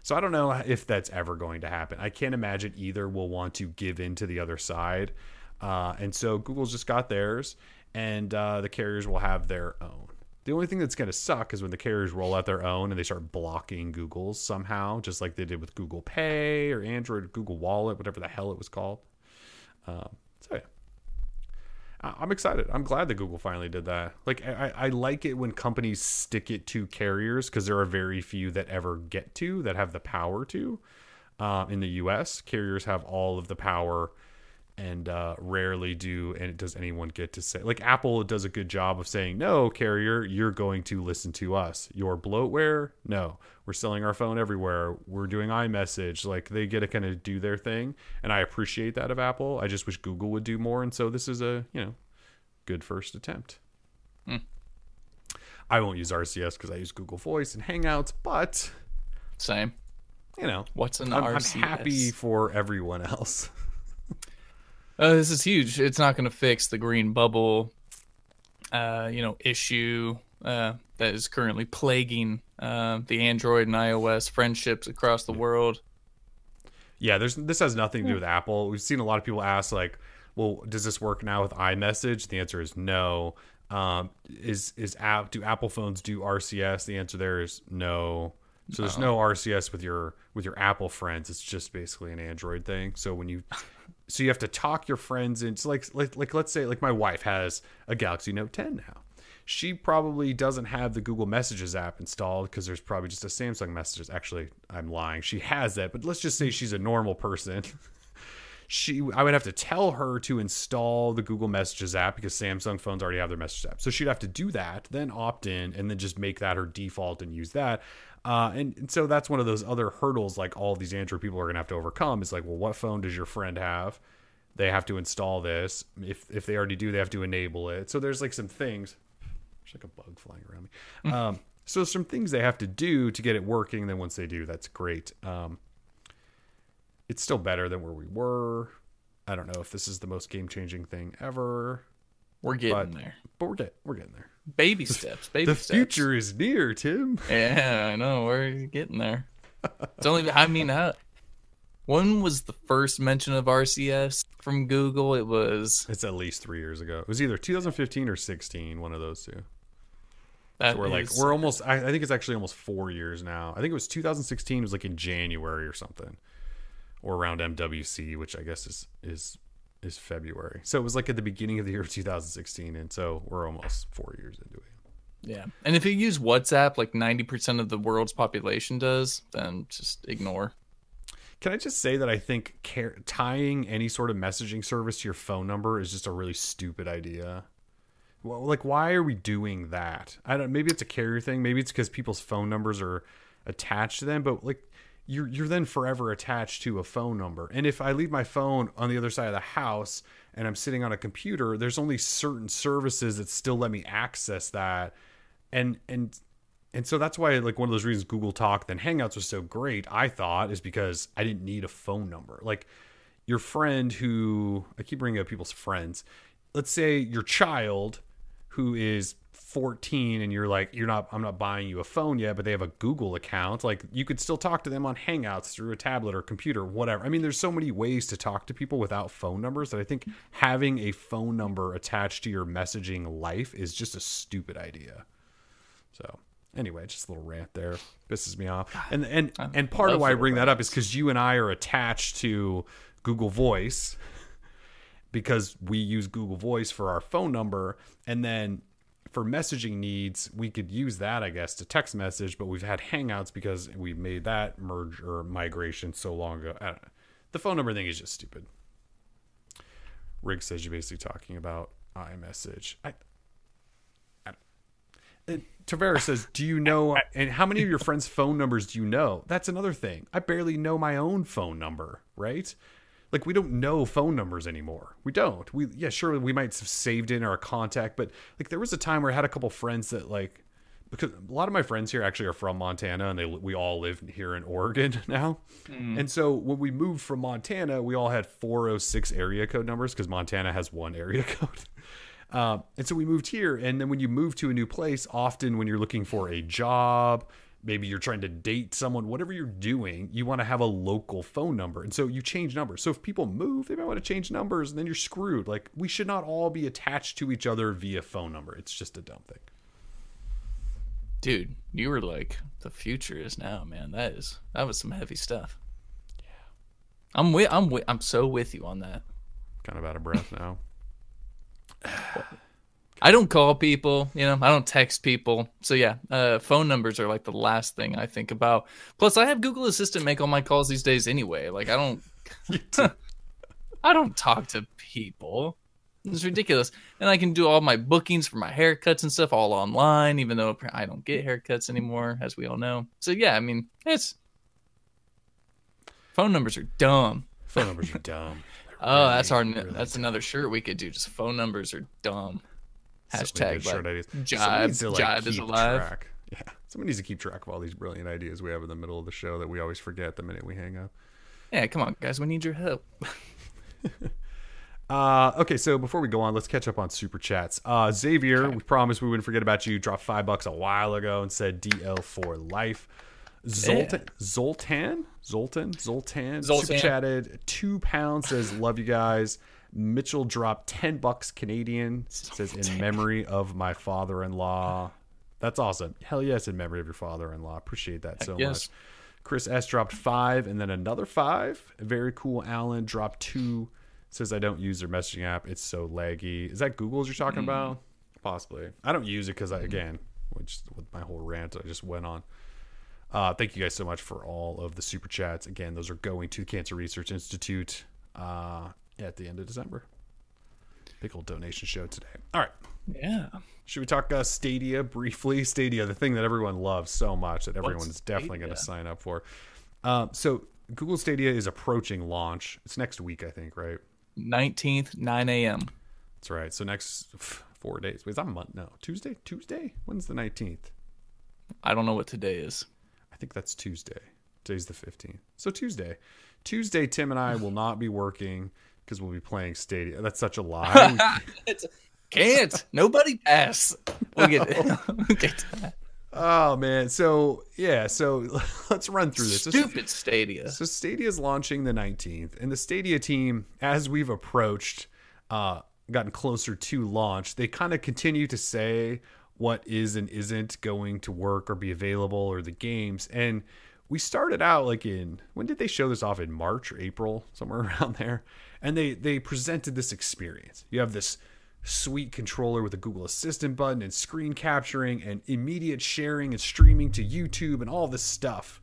So I don't know if that's ever going to happen. I can't imagine either will want to give in to the other side. Uh, and so Google's just got theirs, and uh, the carriers will have their own. The only thing that's going to suck is when the carriers roll out their own and they start blocking Google's somehow, just like they did with Google Pay or Android, Google Wallet, whatever the hell it was called. Um. I'm excited. I'm glad that Google finally did that. Like, I, I like it when companies stick it to carriers because there are very few that ever get to that have the power to. Uh, in the U.S., carriers have all of the power and uh, rarely do and does anyone get to say like apple does a good job of saying no carrier you're going to listen to us. Your bloatware? No. We're selling our phone everywhere. We're doing imessage. Like they get to kind of do their thing and i appreciate that of apple. I just wish google would do more and so this is a you know good first attempt. Hmm. i won't use rcs because i use google voice and hangouts but Same. you know What's an I'm, I'm RCS? happy for everyone else Uh, this is huge. It's not going to fix the green bubble, uh, you know, issue uh, that is currently plaguing uh, the Android and iOS friendships across the world. Yeah, there's this has nothing to do with Apple. We've seen a lot of people ask like, "Well, does this work now with iMessage?" The answer is no. Um, is is app do Apple phones do RCS? The answer there is no. So there's no RCS with your with your Apple friends. It's just basically an Android thing. So when you so you have to talk your friends into like like like let's say like my wife has a Galaxy Note 10 now. She probably doesn't have the Google Messages app installed because there's probably just a Samsung Messages. Actually, I'm lying. She has that, but let's just say she's a normal person. she I would have to tell her to install the Google Messages app because Samsung phones already have their messages app. So she'd have to do that, then opt in, and then just make that her default and use that. Uh, and, and so that's one of those other hurdles like all these Android people are gonna have to overcome. Is like, well, what phone does your friend have? They have to install this. If if they already do, they have to enable it. So there's like some things. There's like a bug flying around me. Um, so some things they have to do to get it working. Then once they do, that's great. Um, it's still better than where we were. I don't know if this is the most game changing thing ever, We're getting But- there. but we're getting we're getting there. Baby steps. Baby the steps. future is near, Tim. Yeah, I know. We're getting there. It's only. I mean, how, when was the first mention of RCS from Google? It was. It's at least three years ago. It was either 2015 or 16, one of those two. That So we're like we're almost. I, I think it's actually almost four years now. I think it was 2016. It was like in January or something, or around MWC, which I guess is is is February. So it was like at the beginning of the year of 2016, and so we're almost four years into it. Yeah, and if you use WhatsApp like ninety percent of the world's population does, then just ignore. Can I just say that I think car- tying any sort of messaging service to your phone number is just a really stupid idea. Well, like, why are we doing that? I don't. Maybe it's a carrier thing. Maybe it's because people's phone numbers are attached to them. But like, you're you're then forever attached to a phone number. And if I leave my phone on the other side of the house and I'm sitting on a computer, there's only certain services that still let me access that. And and and so that's why like one of those reasons Google Talk then Hangouts was so great, I thought, is because I didn't need a phone number. Like your friend who I keep bringing up people's friends. Let's say your child who is 14 and you're like you're not I'm not buying you a phone yet, but they have a Google account. Like you could still talk to them on Hangouts through a tablet or computer, whatever. I mean, there's so many ways to talk to people without phone numbers that I think having a phone number attached to your messaging life is just a stupid idea. So anyway, just a little rant there. Pisses me off. And and and part of why I bring that up is because you and I are attached to Google Voice because we use Google Voice for our phone number, and then for messaging needs, we could use that, I guess, to text message. But we've had Hangouts because we made that merge or migration so long ago. I don't know. The phone number thing is just stupid. Rig says you're basically talking about iMessage. I, and Tavera says, "Do you know? And how many of your friends' phone numbers do you know? That's another thing. I barely know my own phone number, right? Like we don't know phone numbers anymore. We don't. We yeah, sure we might have saved in our contact, but like there was a time where I had a couple friends that like because a lot of my friends here actually are from Montana and they we all live here in Oregon now. And so when we moved from Montana, we all had 406 area code numbers because Montana has one area code. Um, and so we moved here. And then when you move to a new place, often when you're looking for a job, maybe you're trying to date someone, whatever you're doing, you want to have a local phone number. And so you change numbers. So if people move, they might want to change numbers and then you're screwed. Like we should not all be attached to each other via phone number. It's just a dumb thing. Dude, you were like the future is now, man. That is that was some heavy stuff. Yeah, I'm with I'm with I'm so with you on that. Kind of out of breath now. I don't call people, you know, I don't text people. So yeah, uh, phone numbers are like the last thing I think about. Plus, I have Google Assistant make all my calls these days anyway. Like I don't, I don't talk to people. It's ridiculous. And I can do all my bookings for my haircuts and stuff all online, even though I don't get haircuts anymore, as we all know. So yeah, I mean, it's phone numbers are dumb. Phone numbers are dumb. oh, that's our really that's dumb. another shirt we could do. Just phone numbers are dumb. Hashtag shirt ideas. Jive, to, like, jive is alive. Track. Yeah, someone needs to keep track of all these brilliant ideas we have in the middle of the show that we always forget the minute we hang up. Yeah, come on, guys, we need your help. Uh, okay, so before we go on, let's catch up on super chats. Uh, Xavier, okay. we promised we wouldn't forget about you. Dropped five bucks a while ago and said DL for life. Zoltan, yeah. Zoltan, Zoltan, Zoltan, Zoltan, super chatted two pounds. Says love you guys. Mitchell dropped ten bucks Canadian. Says in memory of my father-in-law. That's awesome. Hell yes, in memory of your father-in-law. Appreciate that so much. Chris S dropped five and then another five. Very cool. Alan dropped two says I don't use their messaging app. It's so laggy. Is that Google's you're talking mm. about? Possibly. I don't use it because I again, which with my whole rant I just went on. Uh, thank you guys so much for all of the super chats. Again, those are going to the Cancer Research Institute uh, at the end of December. Big old donation show today. All right. Yeah. Should we talk uh, Stadia briefly? Stadia, the thing that everyone loves so much that everyone's What's definitely going to sign up for. Uh, so Google Stadia is approaching launch. It's next week, I think, right? 19th, 9 a.m. That's right. So next four days. Wait, is that month? No, Tuesday. Tuesday. When's the 19th? I don't know what today is. I think that's Tuesday. Today's the 15th. So Tuesday. Tuesday, Tim and I will not be working because we'll be playing Stadia. That's such a lie. can't. Nobody pass. We'll get, we'll get to that. Oh man, so yeah, so let's run through this. Stupid Stadia. So Stadia is launching the 19th, and the Stadia team, as we've approached, uh, gotten closer to launch, they kind of continue to say what is and isn't going to work or be available or the games. And we started out like in when did they show this off in March or April, somewhere around there, and they they presented this experience. You have this sweet controller with a Google Assistant button and screen capturing and immediate sharing and streaming to YouTube and all this stuff.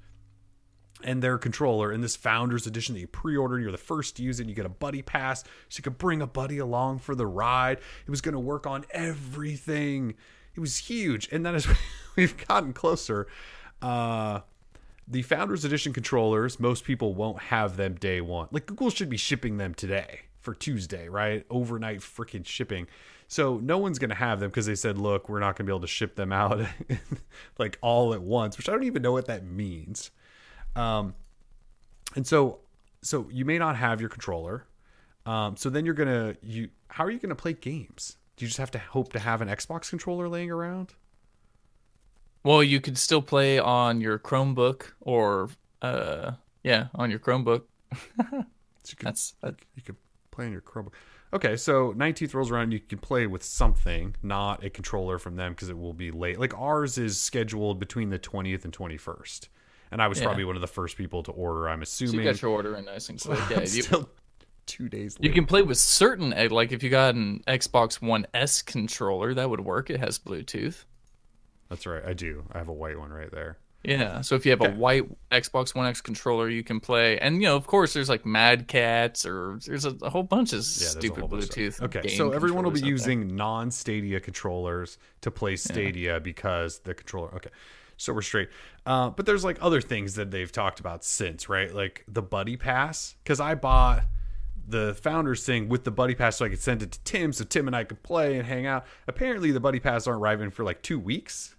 And their controller in this Founders Edition that you pre order, you're the first to use it. You get a buddy pass so you could bring a buddy along for the ride. It was going to work on everything. It was huge. And then as we've gotten closer, uh, the Founders Edition controllers, most people won't have them day one. Like Google should be shipping them today for Tuesday, right? Overnight freaking shipping. So no one's going to have them because they said, look, we're not going to be able to ship them out like all at once, which I don't even know what that means. Um, and so, so you may not have your controller. Um, so then you're gonna you how are you gonna play games? Do you just have to hope to have an Xbox controller laying around? Well, you could still play on your Chromebook or uh yeah, on your Chromebook. so you could, That's that, you could playing your Chromebook. Okay, so 19th rolls around, you can play with something, not a controller from them because it will be late. Like ours is scheduled between the 20th and 21st, and I was yeah. probably one of the first people to order. I'm assuming. So you got your order in nice and quick. Yeah, still two days. Late. You can play with certain, eh, like if you got an Xbox One S controller, that would work. It has Bluetooth. That's right, I do. I have a white one right there. Yeah, so if you have a white Xbox One X controller, you can play, and you know, of course, there's like Mad Catz or there's a, a whole bunch of yeah, stupid Bluetooth. Okay, so everyone will be using non-Stadia controllers to play Stadia yeah. because the controller. Okay, so we're straight. Uh, but there's like other things that they've talked about since, right? Like the Buddy Pass, because I bought the founders thing with the Buddy Pass so I could send it to Tim, so Tim and I could play and hang out. Apparently, the Buddy Pass aren't arriving for like two weeks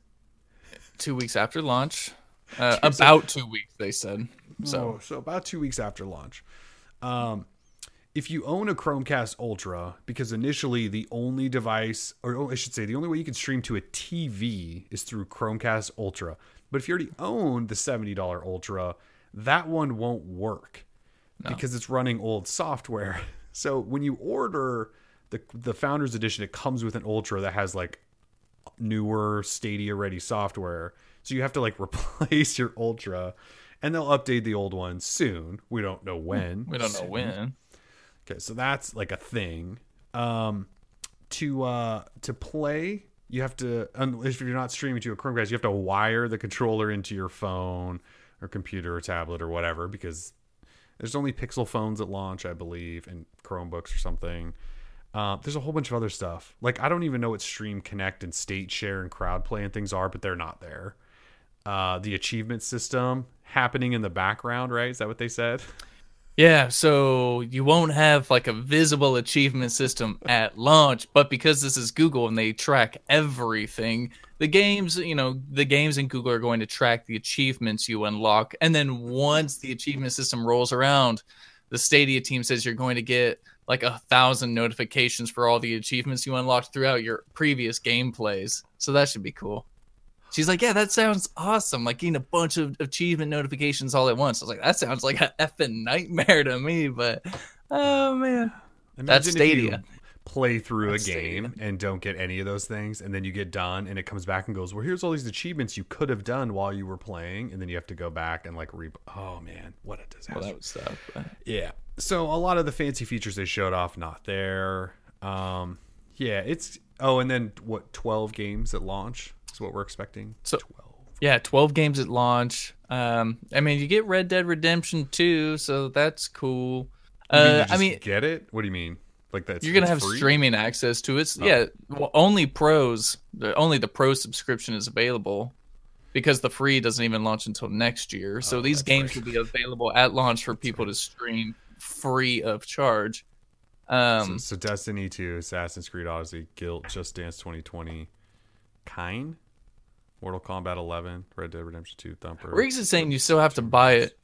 two weeks after launch. Uh, about two weeks, they said. So, oh, so about two weeks after launch. Um, if you own a Chromecast Ultra, because initially the only device, or oh, I should say, the only way you can stream to a TV is through Chromecast Ultra. But if you already own the $70 Ultra, that one won't work no. because it's running old software. So when you order the the Founders Edition, it comes with an Ultra that has like newer Stadia ready software. So you have to like replace your Ultra and they'll update the old one soon. We don't know when. We don't know when. Okay, so that's like a thing. Um to uh to play you have to if you're not streaming to a chromecast you have to wire the controller into your phone or computer or tablet or whatever because there's only pixel phones at launch i believe and chromebooks or something uh, there's a whole bunch of other stuff. Like i don't even know what stream connect and state share and crowd play and things are but they're not there. Uh, the achievement system happening in the background right? Is that what they said? Yeah, so you won't have like a visible achievement system at launch, but because this is Google and they track everything, the games, you know, the games in Google are going to track the achievements you unlock. And then once the achievement system rolls around, the Stadia team says you're going to get like a thousand notifications for all the achievements you unlocked throughout your previous gameplays. So that should be cool. She's like, yeah, that sounds awesome. Like getting a bunch of achievement notifications all at once. I was like, that sounds like a effing nightmare to me. But oh man, Imagine that's if Stadia. play through That's a game Stadia. and don't get any of those things, and then you get done, and it comes back and goes, "Well, here's all these achievements you could have done while you were playing," and then you have to go back and like re. Oh man, what a disaster! Well, that would suck. But... Yeah. So a lot of the fancy features they showed off not there. Um, yeah, it's oh, and then what? Twelve games at launch is what we're expecting. So- twelve. Yeah, 12 games at launch. Um, I mean, you get Red Dead Redemption 2, so that's cool. You mean you Uh, I mean, get it. What do you mean? Like that? you're gonna have streaming access to it. Oh. Yeah, well, only pros. The, only the pro subscription is available because the free doesn't even launch until next year. So Oh, these games right. will be available at launch for people to stream free of charge. Um, so, so Destiny 2, Assassin's Creed Odyssey, Gylt, Just Dance 2020, Kine, Mortal Kombat 11, Red Dead Redemption 2, Thumper. Riggs is saying you still have to buy it.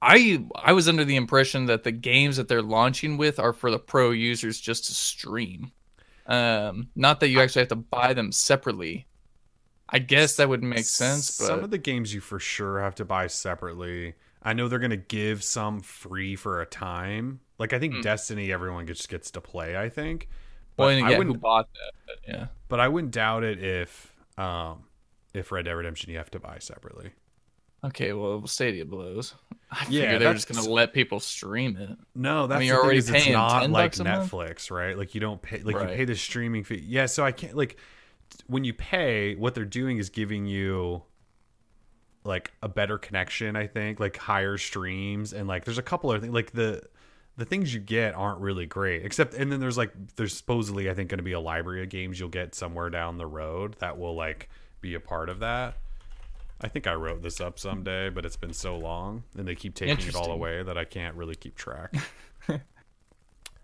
I I was under the impression that the games that they're launching with are for the pro users just to stream. Um, not that you actually have to buy them separately. I guess that would make sense, but Some of the games you for sure have to buy separately. I know they're going to give some free for a time. Like I think Hmm. Destiny everyone just gets to play, I think. well, But and I who wouldn't bought that? But yeah. but I wouldn't doubt it if um if Red Dead Redemption you have to buy separately. Okay, well, Stadia blows. I Yeah, figure they're just gonna let people stream it. No, that's you're the thing already is it's not like? Netflix, right? Like you don't pay like Right. you pay the streaming fee. Yeah, so I can't like when you pay, what they're doing is giving you like a better connection, I think, like higher streams and like there's a couple of things like the the things you get aren't really great. Except and then there's like there's supposedly I think going to be a library of games you'll get somewhere down the road that will like be a part of that. I think I wrote this up someday, but it's been so long and they keep taking it all away that I can't really keep track.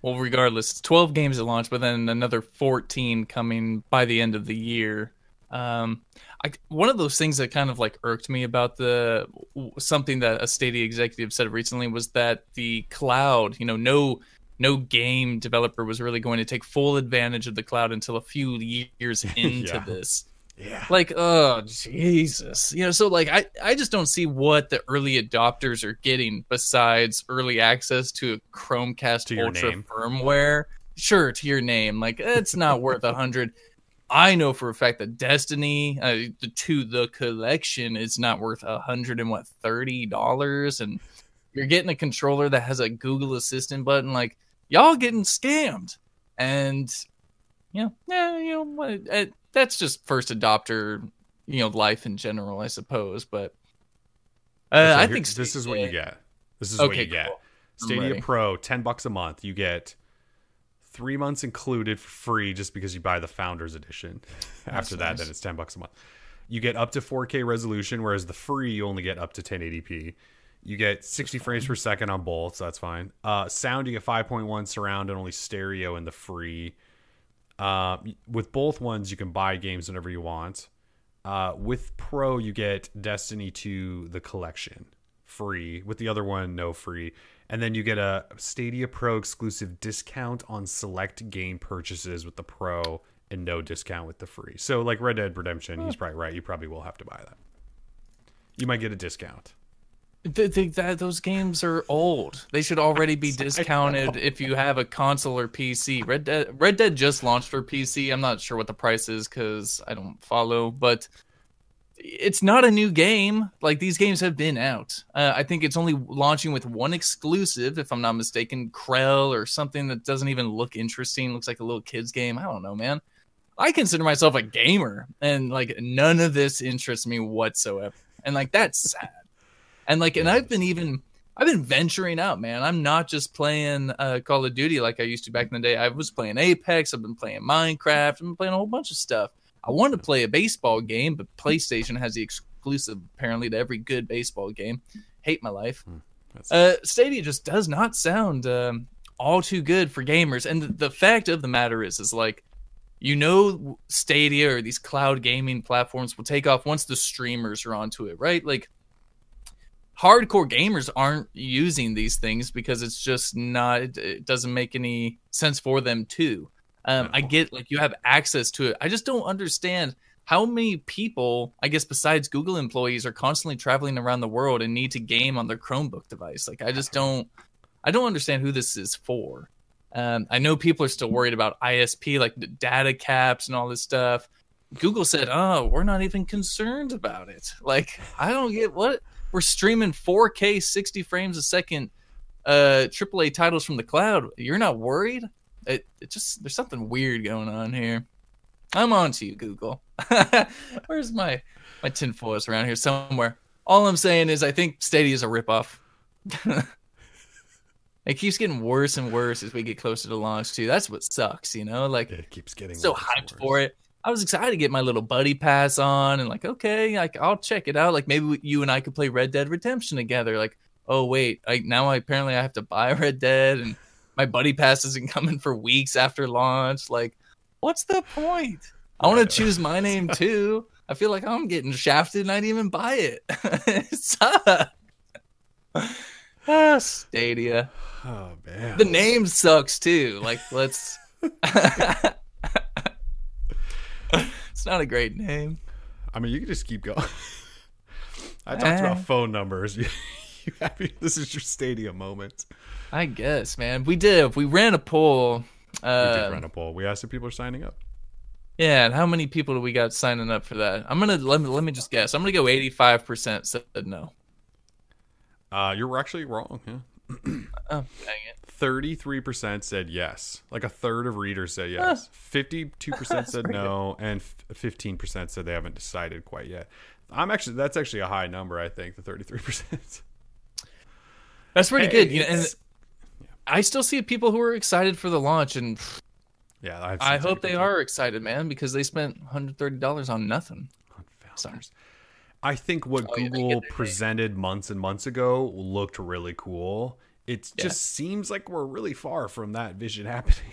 Well, regardless, it's 12 games at launch, but then another 14 coming by the end of the year. Um, I, one of those things that kind of like irked me about the something that a Stadia executive said recently was that the cloud, you know, no no game developer was really going to take full advantage of the cloud until a few years into Yeah. this Yeah. like oh jesus you know so like i i just don't see what the early adopters are getting besides early access to a chromecast To ultra name. firmware sure to your name like it's not worth a hundred i know for a fact that destiny uh, the to the collection is not worth a hundred and what thirty dollars and you're getting a controller that has a google assistant button like y'all getting scammed and you know, yeah, you know, uh, that's just first adopter, you know, life in general, I suppose. But uh, So I here- think this is what you get. This is Okay, what you get. cool. Stadia. Pro, ten bucks a month. You get three months included for free just because you buy the Founders Edition. After that, nice. then it's ten bucks a month. You get up to 4K resolution, whereas the free you only get up to 1080p. You get 60 frames per second on both, so that's fine. Uh, sound you get 5.1 surround and only stereo in the free. Uh, with both ones, you can buy games whenever you want. Uh, with Pro, you get Destiny 2 the collection free. With the other one, no free. And then you get a Stadia Pro exclusive discount on select game purchases with the Pro and no discount with the free. So, like Red Dead Redemption, he's probably right. You probably will have to buy that. You might get a discount. th- th- that those games are old. They should already be discounted if you have a console or PC. Red Dead Red Dead just launched for PC. I'm not sure what the price is because I don't follow, but it's not a new game. Like these games have been out. Uh, I think it's only launching with one exclusive, if I'm not mistaken, Krell or something that doesn't even look interesting. Looks like a little kids game. I don't know, man. I consider myself a gamer, and like none of this interests me whatsoever. And like that's sad. And like, and I've been even. I've been venturing out, man. I'm not just playing uh, Call of Duty like I used to back in the day. I was playing Apex. I've been playing Minecraft. I've been playing a whole bunch of stuff. I wanted to play a baseball game, but PlayStation has the exclusive apparently to every good baseball game. Hate my life. Hmm, uh, Stadia just does not sound um, all too good for gamers. And the fact of the matter is, is like, you know, Stadia or these cloud gaming platforms will take off once the streamers are onto it, right? Like, hardcore gamers aren't using these things because it's just not, it doesn't make any sense for them to. Um, I get like you have access to it. I just don't understand how many people, I guess, besides Google employees, are constantly traveling around the world and need to game on their Chromebook device. Like, I just don't, I don't understand who this is for. Um, I know people are still worried about ISP, like data caps and all this stuff. Google said, "Oh, we're not even concerned about it." Like, I don't get what we're streaming 4K 60 frames a second uh AAA titles from the cloud. You're not worried? It, it just there's something weird going on here. I'm on to you, Google. Where's my my tinfoil is around here somewhere. All I'm saying is I think Stadia is a ripoff. it keeps getting worse and worse as we get closer to launch too. That's what sucks, you know? Like it keeps getting so hyped for it. I was excited to get my little buddy pass on and like, okay, like I'll check it out. Like maybe you and I could play Red Dead Redemption together. Like, oh wait, like now I apparently I have to buy Red Dead and my buddy pass isn't coming for weeks after launch. Like, what's the point? I want to choose my name too. I feel like I'm getting shafted and I didn't even buy it. it sucks. Ah, Stadia. Oh man. The name sucks too. Like, let's. it's not a great name. I mean, you can just keep going. I talked about phone numbers. you happy? This is your stadium moment. I guess, man. We did. We ran a poll. Uh, we did run a poll. We asked if people are signing up. Yeah, and how many people do we got signing up for that? I'm gonna let me let me just guess. I'm gonna go 85 percent said no. Uh, you're actually wrong. Yeah. oh, dang it. 33% said yes. Like a third of readers said yes. 52% said no, and 15% said they haven't decided quite yet. I'm actually that's actually a high number. I think the 33%. That's pretty hey, good. You know, and I still see people who are excited for the launch, and yeah, I hope they are excited, man, because they spent 130 dollars on nothing. I think what oh, Google presented months and months ago looked really cool. It yeah. just seems like we're really far from that vision happening.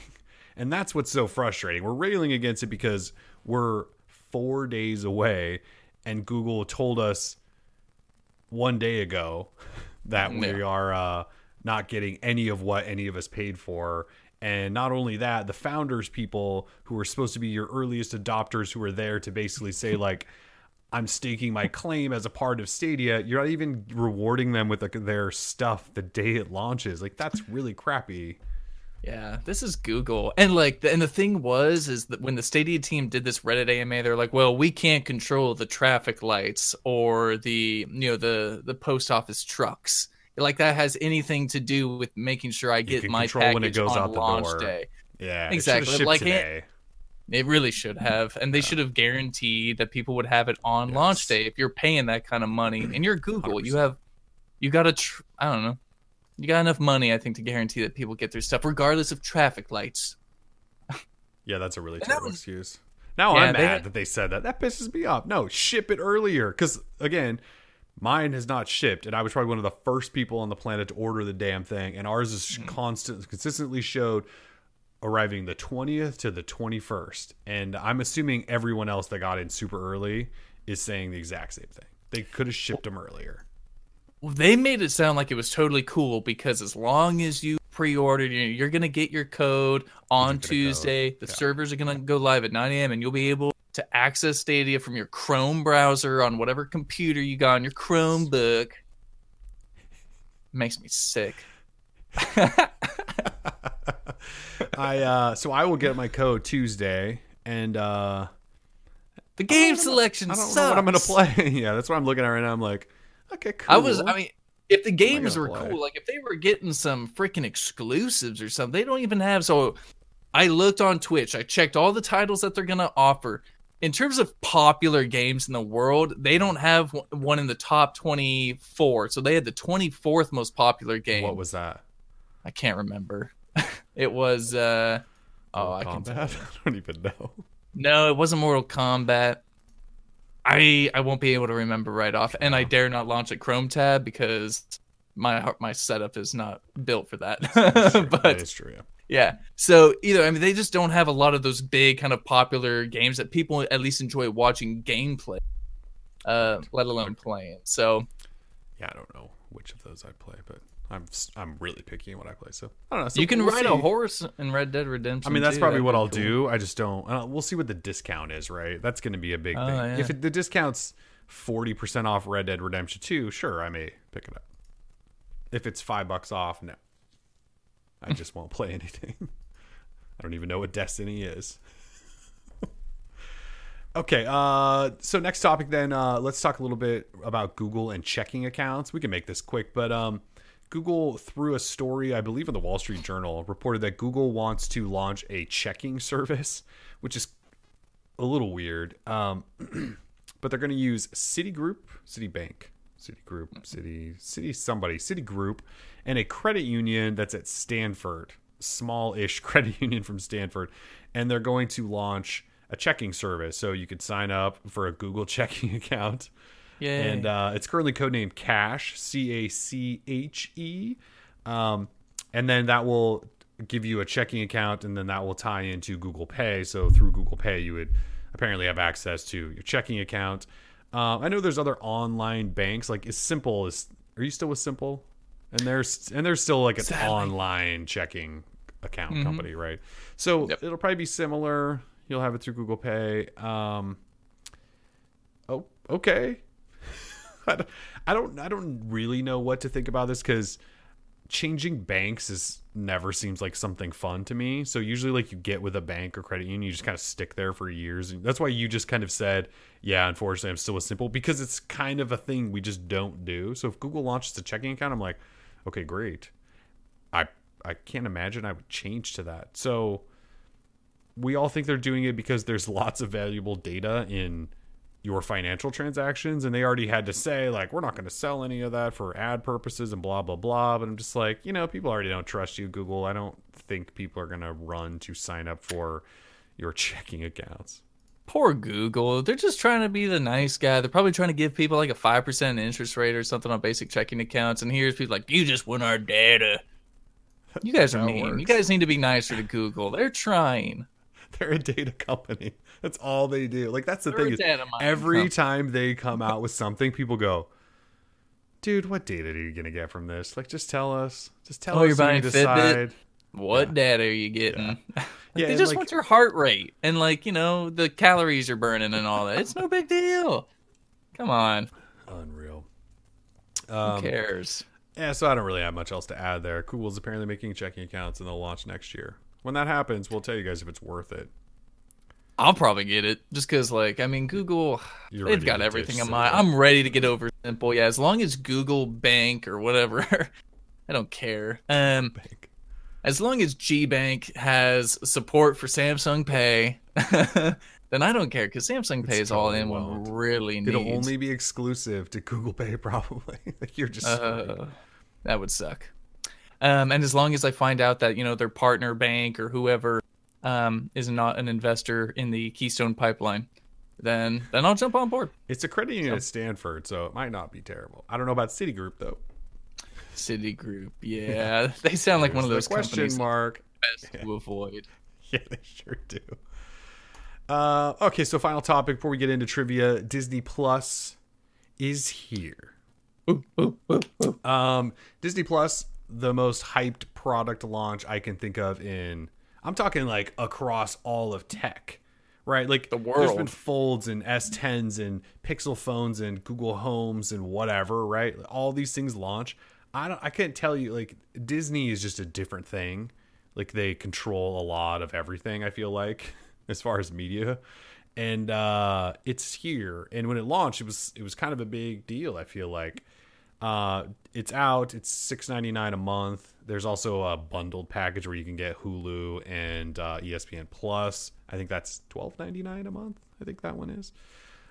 And that's what's so frustrating. We're railing against it because we're four days away, and Google told us one day ago that yeah. we are uh, not getting any of what any of us paid for. And not only that, the founders people who are supposed to be your earliest adopters who are there to basically say, like, I'm staking my claim as a part of Stadia, you're not even rewarding them with their stuff the day it launches. Like, that's really crappy. Yeah, this is Google, and like, and the thing was, is that when the Stadia team did this Reddit AMA, they're like, well, we can't control the traffic lights or the, you know, the the post office trucks. Like that has anything to do with making sure I get my package when it goes on out launch door. day. Yeah, exactly. Like today. It, it really should have, and they yeah. should have guaranteed that people would have it on yes. launch day. If you're paying that kind of money, and you're Google, 100%. you have, you got to, tr- I don't know, you got enough money, I think, to guarantee that people get their stuff, regardless of traffic lights. yeah, that's a really terrible was, excuse. Now yeah, I'm mad had, that they said that. That pisses me off. No, ship it earlier. Because again, mine has not shipped, and I was probably one of the first people on the planet to order the damn thing. And ours is mm. constant, consistently showed arriving the 20th to the 21st. And I'm assuming everyone else that got in super early is saying the exact same thing. They could have shipped them earlier they made it sound like it was totally cool because as long as you pre-ordered, you're gonna get your code on Tuesday. Code. The yeah. servers are gonna go live at 9 a.m. and you'll be able to access Stadia from your Chrome browser on whatever computer you got on your Chromebook. Makes me sick. I uh, so I will get my code Tuesday, and uh, The game selection I don't sucks. know what I'm gonna play. yeah, that's what I'm looking at right now. I'm like, okay, cool. I was, I mean, if the games were play? cool, like if they were getting some freaking exclusives or something, they don't even have. So I looked on Twitch, I checked all the titles that they're gonna offer. In terms of popular games in the world, they don't have one- in the top 24. So they had the 24th most popular game. what was that? I can't remember. it was, uh, oh, I can Mortal Kombat? I don't even know. No, it wasn't Mortal Kombat. I I won't be able to remember right off, and I dare not launch a Chrome tab because my my setup is not built for that. that but is true. Yeah. yeah, so either I mean they just don't have a lot of those big kind of popular games that people at least enjoy watching gameplay, uh, let alone playing. So Yeah, I don't know which of those I play, but I'm I'm really picky in what I play. So I don't know. So you can we'll ride see. a horse in Red Dead Redemption. I mean, that's too. probably That'd what I'll cool. do. I just don't. Uh, we'll see what the discount is, right? That's going to be a big Oh, thing. yeah. If it, the discount's forty percent off Red Dead Redemption Two, sure, I may pick it up. If it's five bucks off, no, I just won't play anything. I don't even know what Destiny is. okay, uh, so next topic then. Uh, let's talk a little bit about Google and checking accounts. We can make this quick, but um, Google, through a story, I believe in the Wall Street Journal, reported that Google wants to launch a checking service, which is a little weird. Um, but they're going to use Citigroup, Citibank, Citigroup, City, City, somebody, Citigroup, and a credit union that's at Stanford, small-ish credit union from Stanford, and they're going to launch a checking service. So you could sign up for a Google checking account. And uh, it's currently codenamed Cache, C A C H E. Um, and then that will give you a checking account, and then that will tie into Google Pay. So through Google Pay, you would apparently have access to your checking account. Uh, I know there's other online banks like as simple as. Are you still with Simple? And there's and there's still like an Sadly. online checking account company, right? So Yep. it'll probably be similar. You'll have it through Google Pay. Um, oh, okay. I don't, I don't I don't really know what to think about this because changing banks is never seems like something fun to me. So usually like you get with a bank or credit union, you just kind of stick there for years. And that's why you just kind of said, yeah, unfortunately I'm still with Simple because it's kind of a thing we just don't do. So if Google launches a checking account, I'm like, okay, great. I I can't imagine I would change to that. So we all think they're doing it because there's lots of valuable data in your financial transactions and they already had to say like we're not going to sell any of that for ad purposes and blah blah blah but i'm just like you know people already don't trust you google i don't think people are going to run to sign up for your checking accounts Poor Google. They're just trying to be the nice guy. They're probably trying to give people like a 5% interest rate or something on basic checking accounts. And here's people like, you just want our data. You guys are mean. works. You guys need to be nicer to Google. They're trying. they're a data company that's all they do like that's the They're thing is every company. time they come out with something people go dude what data are you going to get from this like just tell us just tell Oh, us you're so we buying can Fitbit? What data are you getting? Like, Yeah, they just like- want your heart rate and like, you know, the calories you're burning and all that. It's no big deal. Come on. unreal Who um, cares? Yeah, so I don't really have much else to add there. Google's apparently making checking accounts and they'll launch next year. When that happens, we'll tell you guys if it's worth it. I'll probably get it just because, like, I mean, Google, You're they've got everything in mind. I'm ready to get over simple. Yeah, as long as Google Bank or whatever, I don't care. Um, Bank. as long as G Bank has support for Samsung Pay, then I don't care because Samsung Pay is all in won't. one really needs. It'll only be exclusive to Google Pay, probably. like you're just Uh, that would suck. Um, and as long as I find out that you know their partner bank or whoever um, is not an investor in the Keystone pipeline, then then I'll jump on board. it's a credit union at Stanford, so it might not be terrible. I don't know about Citigroup though. Citigroup, yeah, they sound like one of those question companies mark. best to avoid. Yeah, they sure do. Uh, okay, so final topic before we get into trivia: Disney Plus is here. Um, Disney Plus, the most hyped product launch I can think of in. I'm talking like across all of tech, right? Like The world. There's been folds and S10s and Pixel phones and Google Homes and whatever, right? All these things launch. I don't. I can't tell you. Like Disney is just a different thing. Like they control a lot of everything. I feel like as far as media, and uh, it's here. And when it launched, it was it was kind of a big deal. I feel like uh, it's out. It's six ninety nine a month. There's also a bundled package where you can get Hulu and uh, ESPN Plus. I think that's twelve ninety nine a month. I think that one is.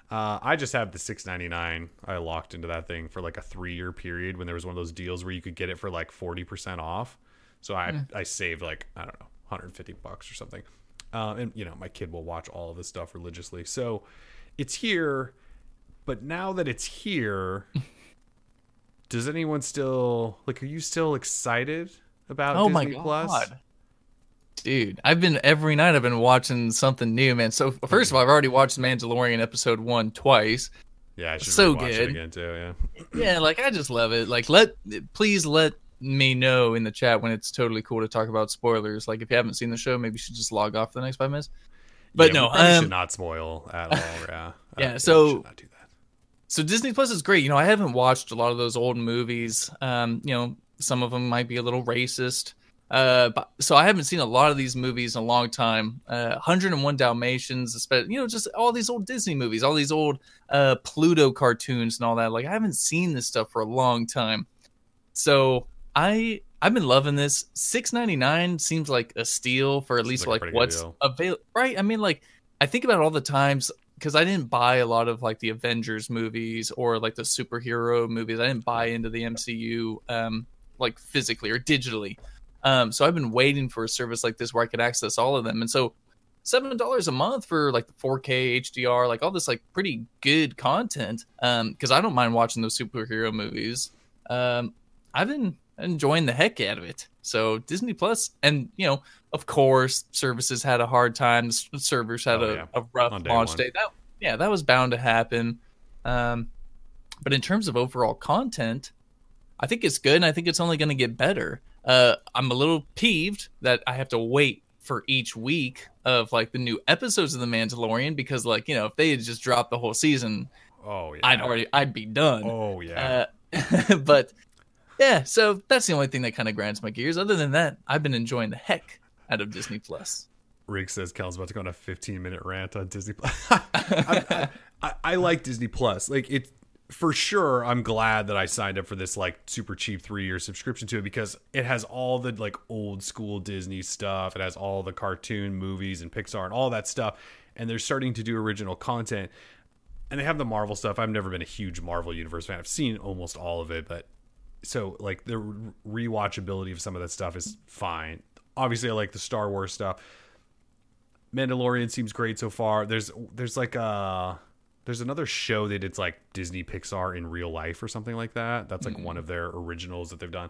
Uh, I just have the six ninety nine. I locked into that thing for like a three year period when there was one of those deals where you could get it for like forty percent off. So I mm. I saved like I don't know 150 bucks or something. Uh, and you know my kid will watch all of this stuff religiously. So it's here, but now that it's here, does anyone still like? Are you still excited about oh Disney my God. Plus? Dude, I've been every night. I've been watching something new, man. So first of all, I've already watched Mandalorian episode one twice. Yeah, I should so good again too. Yeah, yeah, like I just love it. Like let please let me know in the chat when it's totally cool to talk about spoilers. Like if you haven't seen the show, maybe you should just log off for the next five minutes. But yeah, no, um, should not spoil at all. Yeah, yeah. So so Disney Plus is great. You know, I haven't watched a lot of those old movies. Um, you know, some of them might be a little racist. Uh, but, so I haven't seen a lot of these movies in a long time. Uh, 101 Dalmatians, especially, you know, just all these old Disney movies, all these old uh, Pluto cartoons and all that. Like I haven't seen this stuff for a long time. So I I've been loving this. 6.99 seems like a steal for at least like, like what's available. Right? I mean, like I think about all the times because I didn't buy a lot of like the Avengers movies or like the superhero movies. I didn't buy into the MCU um, like physically or digitally. Um, so I've been waiting for a service like this where I could access all of them. And so seven dollars a month for like the 4K HDR, like all this like pretty good content. Um, because I don't mind watching those superhero movies. Um, I've been enjoying the heck out of it. So Disney Plus, and you know, of course, services had a hard time. Servers had oh, a, yeah. a, rough launch one. day. That yeah, that was bound to happen. Um, but in terms of overall content, I think it's good, and I think it's only going to get better. Uh, I'm a little peeved that I have to wait for each week of like the new episodes of The Mandalorian because, like, you know, if they had just dropped the whole season, oh yeah, I'd already I'd be done. Oh yeah. Uh, but yeah, so that's the only thing that kind of grinds my gears. Other than that, I've been enjoying the heck out of Disney Plus. Rick says Cal's about to go on a 15 minute rant on Disney Plus. I, I, I, like Disney Plus. Like it for sure i'm glad that i signed up for this like super cheap three year subscription to it because it has all the like old school disney stuff it has all the cartoon movies and pixar and all that stuff and they're starting to do original content and they have the marvel stuff i've never been a huge marvel universe fan i've seen almost all of it but so like the rewatchability of some of that stuff is fine obviously i like the star wars stuff mandalorian seems great so far there's there's like a there's another show that it's like Disney Pixar in real life or something like that. That's like mm-hmm. one of their originals that they've done.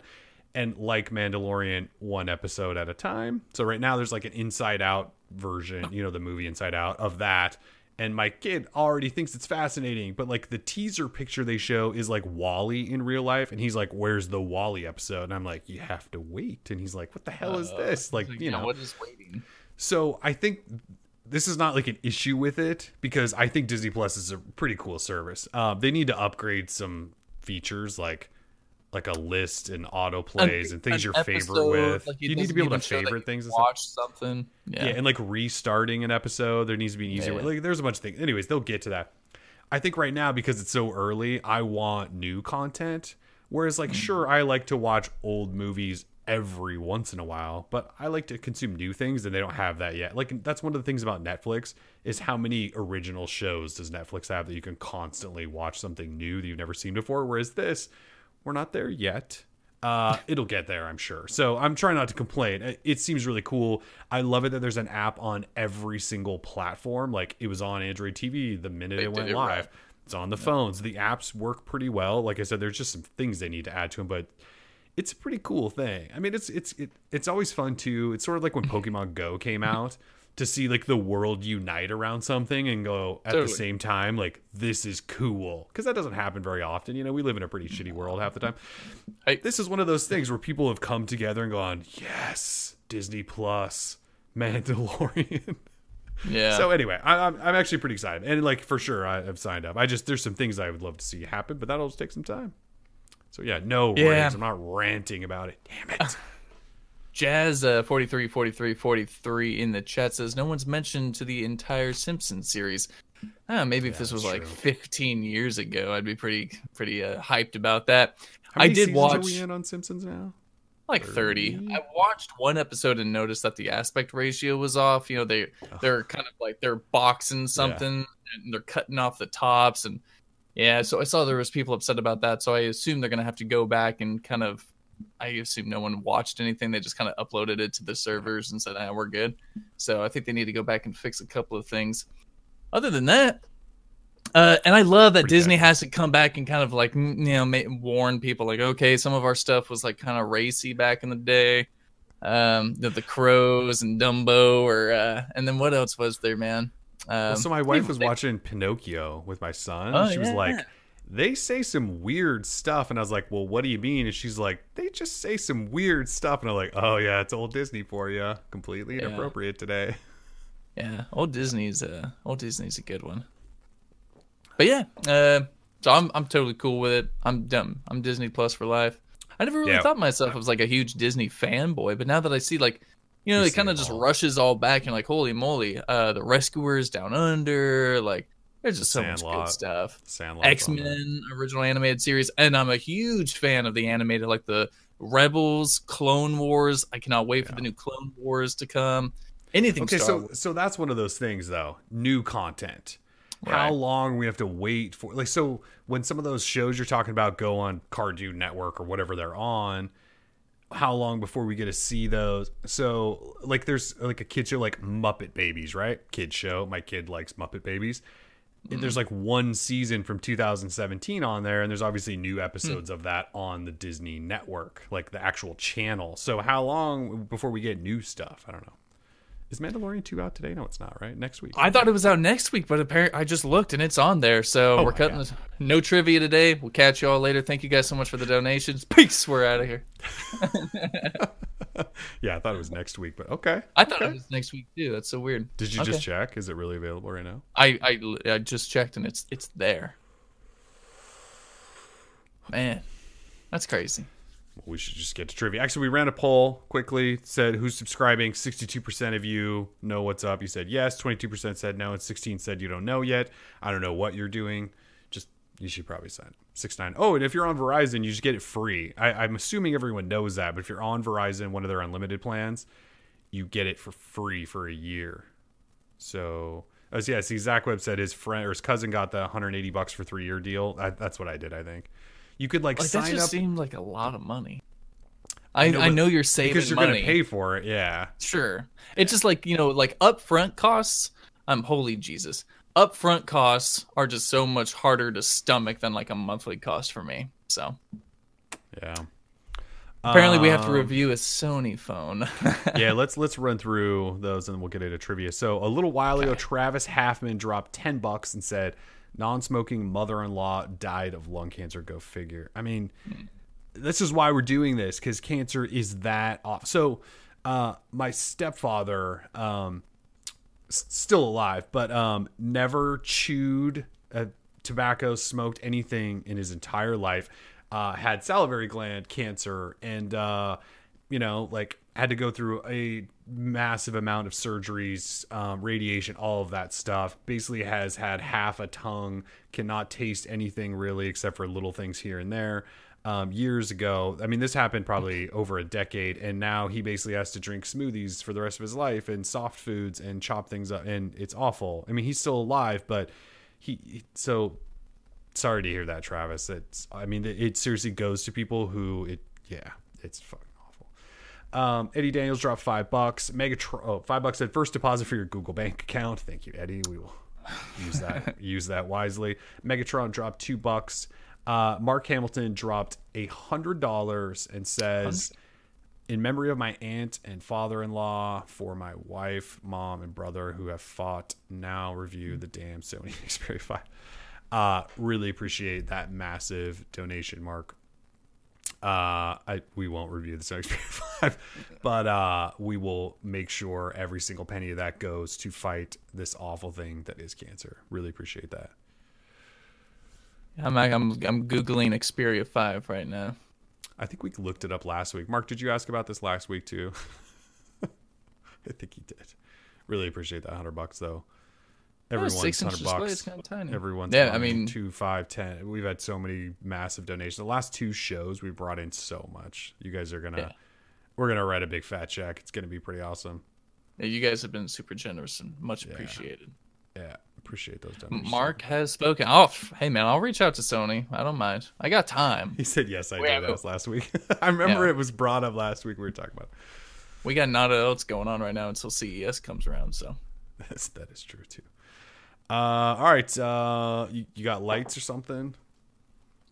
And like Mandalorian, one episode at a time. So right now there's like an Inside Out version, you know, the movie Inside Out of that. And my kid already thinks it's fascinating, but like the teaser picture they show is like WALL-E in real life, and he's like, "Where's the WALL-E episode?" And I'm like, "You have to wait." And he's like, "What the hell is uh, this?" Like, like you know, what is waiting? So I think this is not like an issue with it because I think Disney Plus is a pretty cool service. Uh, they need to upgrade some features like like a list and auto plays and things you're favorite with. Like you need to be able to favorite things. And watch stuff. something. Yeah. yeah. and like restarting an episode, there needs to be an easier yeah. way. Like there's a bunch of things. Anyways, they'll get to that. I think right now because it's so early, I want new content. Whereas like sure, I like to watch old movies every once in a while, but I like to consume new things and they don't have that yet. Like that's one of the things about Netflix is how many original shows does Netflix have that you can constantly watch something new that you've never seen before whereas this we're not there yet. Uh, it'll get there, I'm sure. So I'm trying not to complain. It seems really cool. I love it that there's an app on every single platform. Like it was on Android TV the minute they it went live. Right. It's on the yeah. phones. The apps work pretty well. Like I said, there's just some things they need to add to them, but it's a pretty cool thing. I mean, it's it's it, it's always fun too. It's sort of like when Pokemon Go came out to see like the world unite around something and go at totally. the same time like this is cool because that doesn't happen very often you know we live in a pretty shitty world half the time I, this is one of those things where people have come together and gone yes disney plus mandalorian yeah so anyway I, am I'm actually pretty excited and like for sure I, have signed up i just there's some things i would love to see happen but that'll just take some time so yeah, no yeah. rants. I'm not ranting about it. Damn it. Jazz uh, 43 43 43 in the chat says no one's mentioned to the entire Simpsons series. Uh, maybe if this was like 15 years ago, I'd be pretty pretty uh, hyped about that. I did watch. Are we in on Simpsons now? Like 30. 30. I watched one episode and noticed that the aspect ratio was off. You know, they they're kind of like they're boxing something yeah. and they're cutting off the tops and yeah, so I saw there was people upset about that, so I assume they're going to have to go back and kind of I assume no one watched anything. They just kind of uploaded it to the servers and said, "Ah, we're good." So I think they need to go back and fix a couple of things. Other than that, uh, and I love that Pretty Disney good. has to come back and kind of like you know warn people like, okay, some of our stuff was like kind of racy back in the day. Um, the, the crows and Dumbo, or uh, and then what else was there, man? Um, well, so my wife was watching Pinocchio with my son. Oh, she yeah. was like, they say some weird stuff. And I was like, well, what do you mean? And she's like, they just say some weird stuff. And I'm like, oh, yeah, it's old Disney for you. Completely yeah. inappropriate today. Yeah, old Disney's uh, old Disney's a good one. But yeah, uh, so I'm I'm totally cool with it. I'm dumb. I'm Disney Plus for life. I never really yeah. thought myself I was like a huge Disney fanboy, but now that I see like you know, you it kind of just all. rushes all back and like, holy moly, uh, the Rescuers Down Under, like there's just so Sandlot, much good stuff. X Men original animated series, and I'm a huge fan of the animated, like the Rebels, Clone Wars. I cannot wait yeah. for the new Clone Wars to come. Anything. Okay, Star so Wars. so that's one of those things though. New content. Right. How long we have to wait for? Like, so when some of those shows you're talking about go on Cartoon Network or whatever they're on, how long before we get to see those. So like there's like a kid show like Muppet Babies, right? Kid show. My kid likes Muppet Babies. Mm-hmm. There's like one season from 2017 on there, and there's obviously new episodes mm. of that on the Disney network, like the actual channel. So how long before we get new stuff? I don't know. Is Mandalorian 2 out today? No, it's not, right? Next week. I thought it was out next week, but apparently I just looked and it's on there. So oh we're cutting this. No trivia today. We'll catch you all later. Thank you guys so much for the donations. Peace. We're out of here. yeah, I thought it was next week, but okay. I thought okay. it was next week too. That's so weird. Did you okay. just check? Is it really available right now? I, I I just checked and it's it's there. Man, that's crazy we should just get to trivia. Actually, we ran a poll quickly. Said who's subscribing. Sixty-two percent of you know what's up. You said yes. Twenty-two percent said no, and sixteen said you don't know yet. I don't know what you're doing. Just you should probably sign six nine. Oh, and if you're on Verizon, you just get it free. I, I'm assuming everyone knows that. But if you're on Verizon, one of their unlimited plans, you get it for free for a year. So, oh, as yeah, see, Zach Webb said his friend or his cousin got the 180 bucks for three year deal. I, that's what I did, I think. You could like, like sign that just up. Seemed like a lot of money. I, I know, I know you're saving because you're going to pay for it. Yeah, sure. It's just like you know, like upfront costs. I'm holy Jesus. Upfront costs are just so much harder to stomach than like a monthly cost for me. So, yeah. Apparently, we have to um, review a Sony phone. yeah, let's let's run through those and we'll get into trivia. So, a little while ago, Travis Halfman dropped ten bucks and said, non-smoking mother-in-law died of lung cancer. Go figure. I mean, this is why we're doing this because cancer is that off. So, uh, my stepfather, um, s- still alive, but um, never chewed uh, tobacco, smoked anything in his entire life. Uh, had salivary gland cancer, and uh, you know, like had to go through a massive amount of surgeries, um, radiation, all of that stuff. Basically, has had half a tongue, cannot taste anything really except for little things here and there. Um, years ago, I mean, this happened probably over a decade, and now he basically has to drink smoothies for the rest of his life and soft foods and chop things up, and it's awful. I mean, he's still alive, but he so sorry to hear that, Travis. It's I mean, it, it seriously goes to people who it yeah, it's fucking um, Eddie Daniels dropped five bucks. Megatron, oh, five bucks said first deposit for your Google Bank account. Thank you, Eddie. We will use that use that wisely. Megatron dropped two bucks. Uh, Mark Hamilton dropped a hundred dollars and says, "In memory of my aunt and father-in-law, for my wife, mom, and brother who have fought. Now review the damn Sony Xperia Five. Uh, really appreciate that massive donation, Mark. Uh, I we won't review the Xperia Five, but uh, we will make sure every single penny of that goes to fight this awful thing that is cancer. Really appreciate that. I'm I'm I'm googling Xperia Five right now. I think we looked it up last week. Mark, did you ask about this last week too? I think he did. Really appreciate that hundred bucks though. Everyone's six hundred inch display bucks. is kind of tiny. Everyone's Yeah, I mean- two, five, ten. We've had so many massive donations. The last two shows we brought in so much. You guys are gonna, Yeah. we're gonna write a big fat check. It's gonna be pretty awesome. Yeah, you guys have been super generous and much appreciated. Yeah, appreciate those donations. Mark has spoken. Oh, hey man, I'll reach out to Sony. I don't mind. I got time. He said yes. I We did. That was last week. I remember Yeah. it was brought up last week. We were talking about. We got nada else going on right now until CES comes around. So Yes, that is true too. Uh, all right. Uh, you, you got lights or something?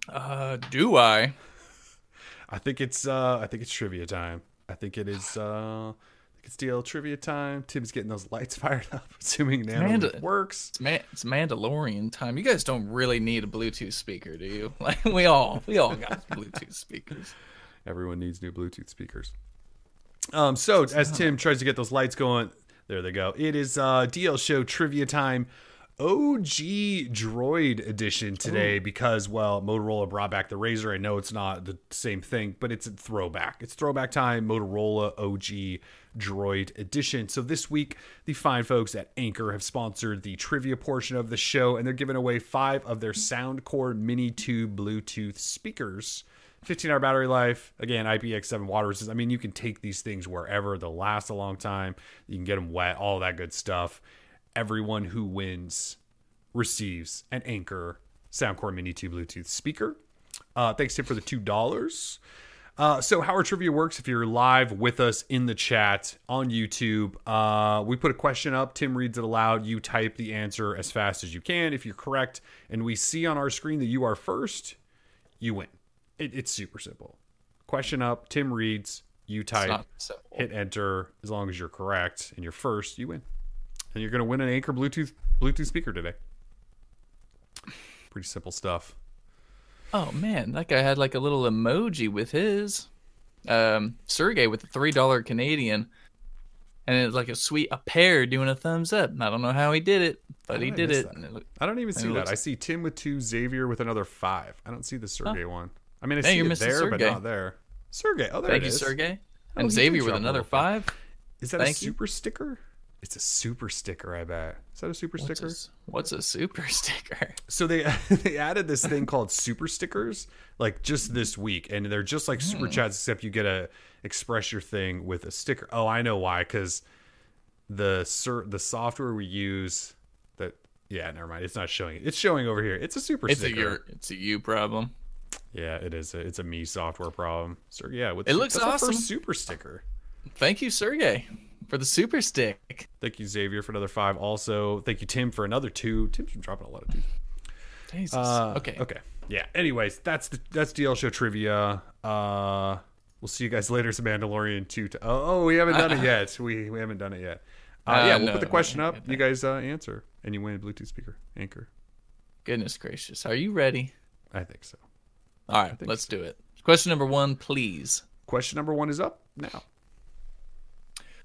Uh, do I? I think it's uh, I think it's trivia time. I think it is. Uh, I think it's DL trivia time. Tim's getting those lights fired up, assuming Nano Amanda- works. It's, Man- it's Mandalorian time. You guys don't really need a Bluetooth speaker, do you? Like we all, we all got Bluetooth speakers. Everyone needs new Bluetooth speakers. Um, so as Tim tries to get those lights going, there they go. It is uh, DL Show trivia time. OG Droid edition today because well Motorola brought back the Razr. I know it's not the same thing, but it's a throwback. It's throwback time. Motorola OG Droid edition. So this week, the fine folks at Anker have sponsored the trivia portion of the show, and they're giving away five of their Soundcore Mini 2 Bluetooth speakers. 15 hour battery life. Again, IPX7 water resistance. I mean, you can take these things wherever. They'll last a long time. You can get them wet, all that good stuff. Everyone who wins receives an Anker Soundcore Mini 2 Bluetooth speaker. Uh, thanks, Tim, for the $2. Uh, so, how our trivia works if you're live with us in the chat on YouTube, uh, we put a question up. Tim reads it aloud. You type the answer as fast as you can. If you're correct, and we see on our screen that you are first, you win. It, it's super simple. Question up. Tim reads. You type. Hit enter. As long as you're correct and you're first, you win. And you're going to win an Anker Bluetooth Bluetooth speaker today. Pretty simple stuff. Oh man, that guy had like a little emoji with his um Sergey with the three dollar Canadian, and it's like a sweet a pair doing a thumbs up. I don't know how he did it, but he did it. it looked- I don't even see that. looks- I see Tim with two, Xavier with another five. I don't see the Sergey one. I mean, I see it there, but not there. Sergey. Oh, there Thank it you, is. Sergey. Oh, And did Xavier with another five. Is that Thank a you. super sticker? It's a super sticker, I bet. Is that a super What's sticker? a, what's a super sticker? so they they added this thing called super stickers like just this week and they're just like super hmm. chats except you get to express your thing with a sticker oh i know why because the ser- the software we use that yeah never mind it's not showing it's showing over here it's a super It's a sticker your, it's a you problem. yeah it is a, it's a me software problem so yeah with It looks awesome. super sticker Thank you, Sergey, for the super stick. thank you xavier for another five also thank you tim for another two tim's been dropping a lot of twos Jesus. Uh, okay. Okay. Yeah. Anyways, that's the that's DL show trivia. Uh, we'll see you guys later. It's Mandalorian two. To, oh, oh, we haven't done it yet. We we haven't done it yet. Uh, Uh, yeah, we'll no, put the question no, up. You guys uh, answer, and you win a Bluetooth speaker Anker. Goodness gracious. Are you ready? I think so. All right, let's do it. Question number one, please. Question number one is up now.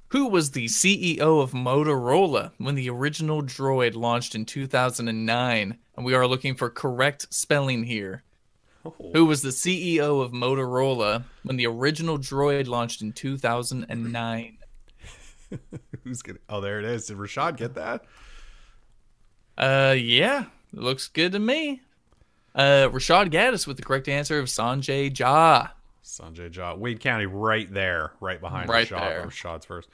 Who was the CEO of Motorola when the original Droid launched in 2009? And we are looking for correct spelling here. Oh, Who was the CEO of Motorola when the original Droid launched in 2009? who's gonna? Oh, there it is. Did Rashad get that? Uh, yeah, looks good to me. Uh, Rashad Gaddis with the correct answer of Sanjay Jha. Sanjay Jha, Wade County, right there, right behind Right Rashad. there. Rashad's first.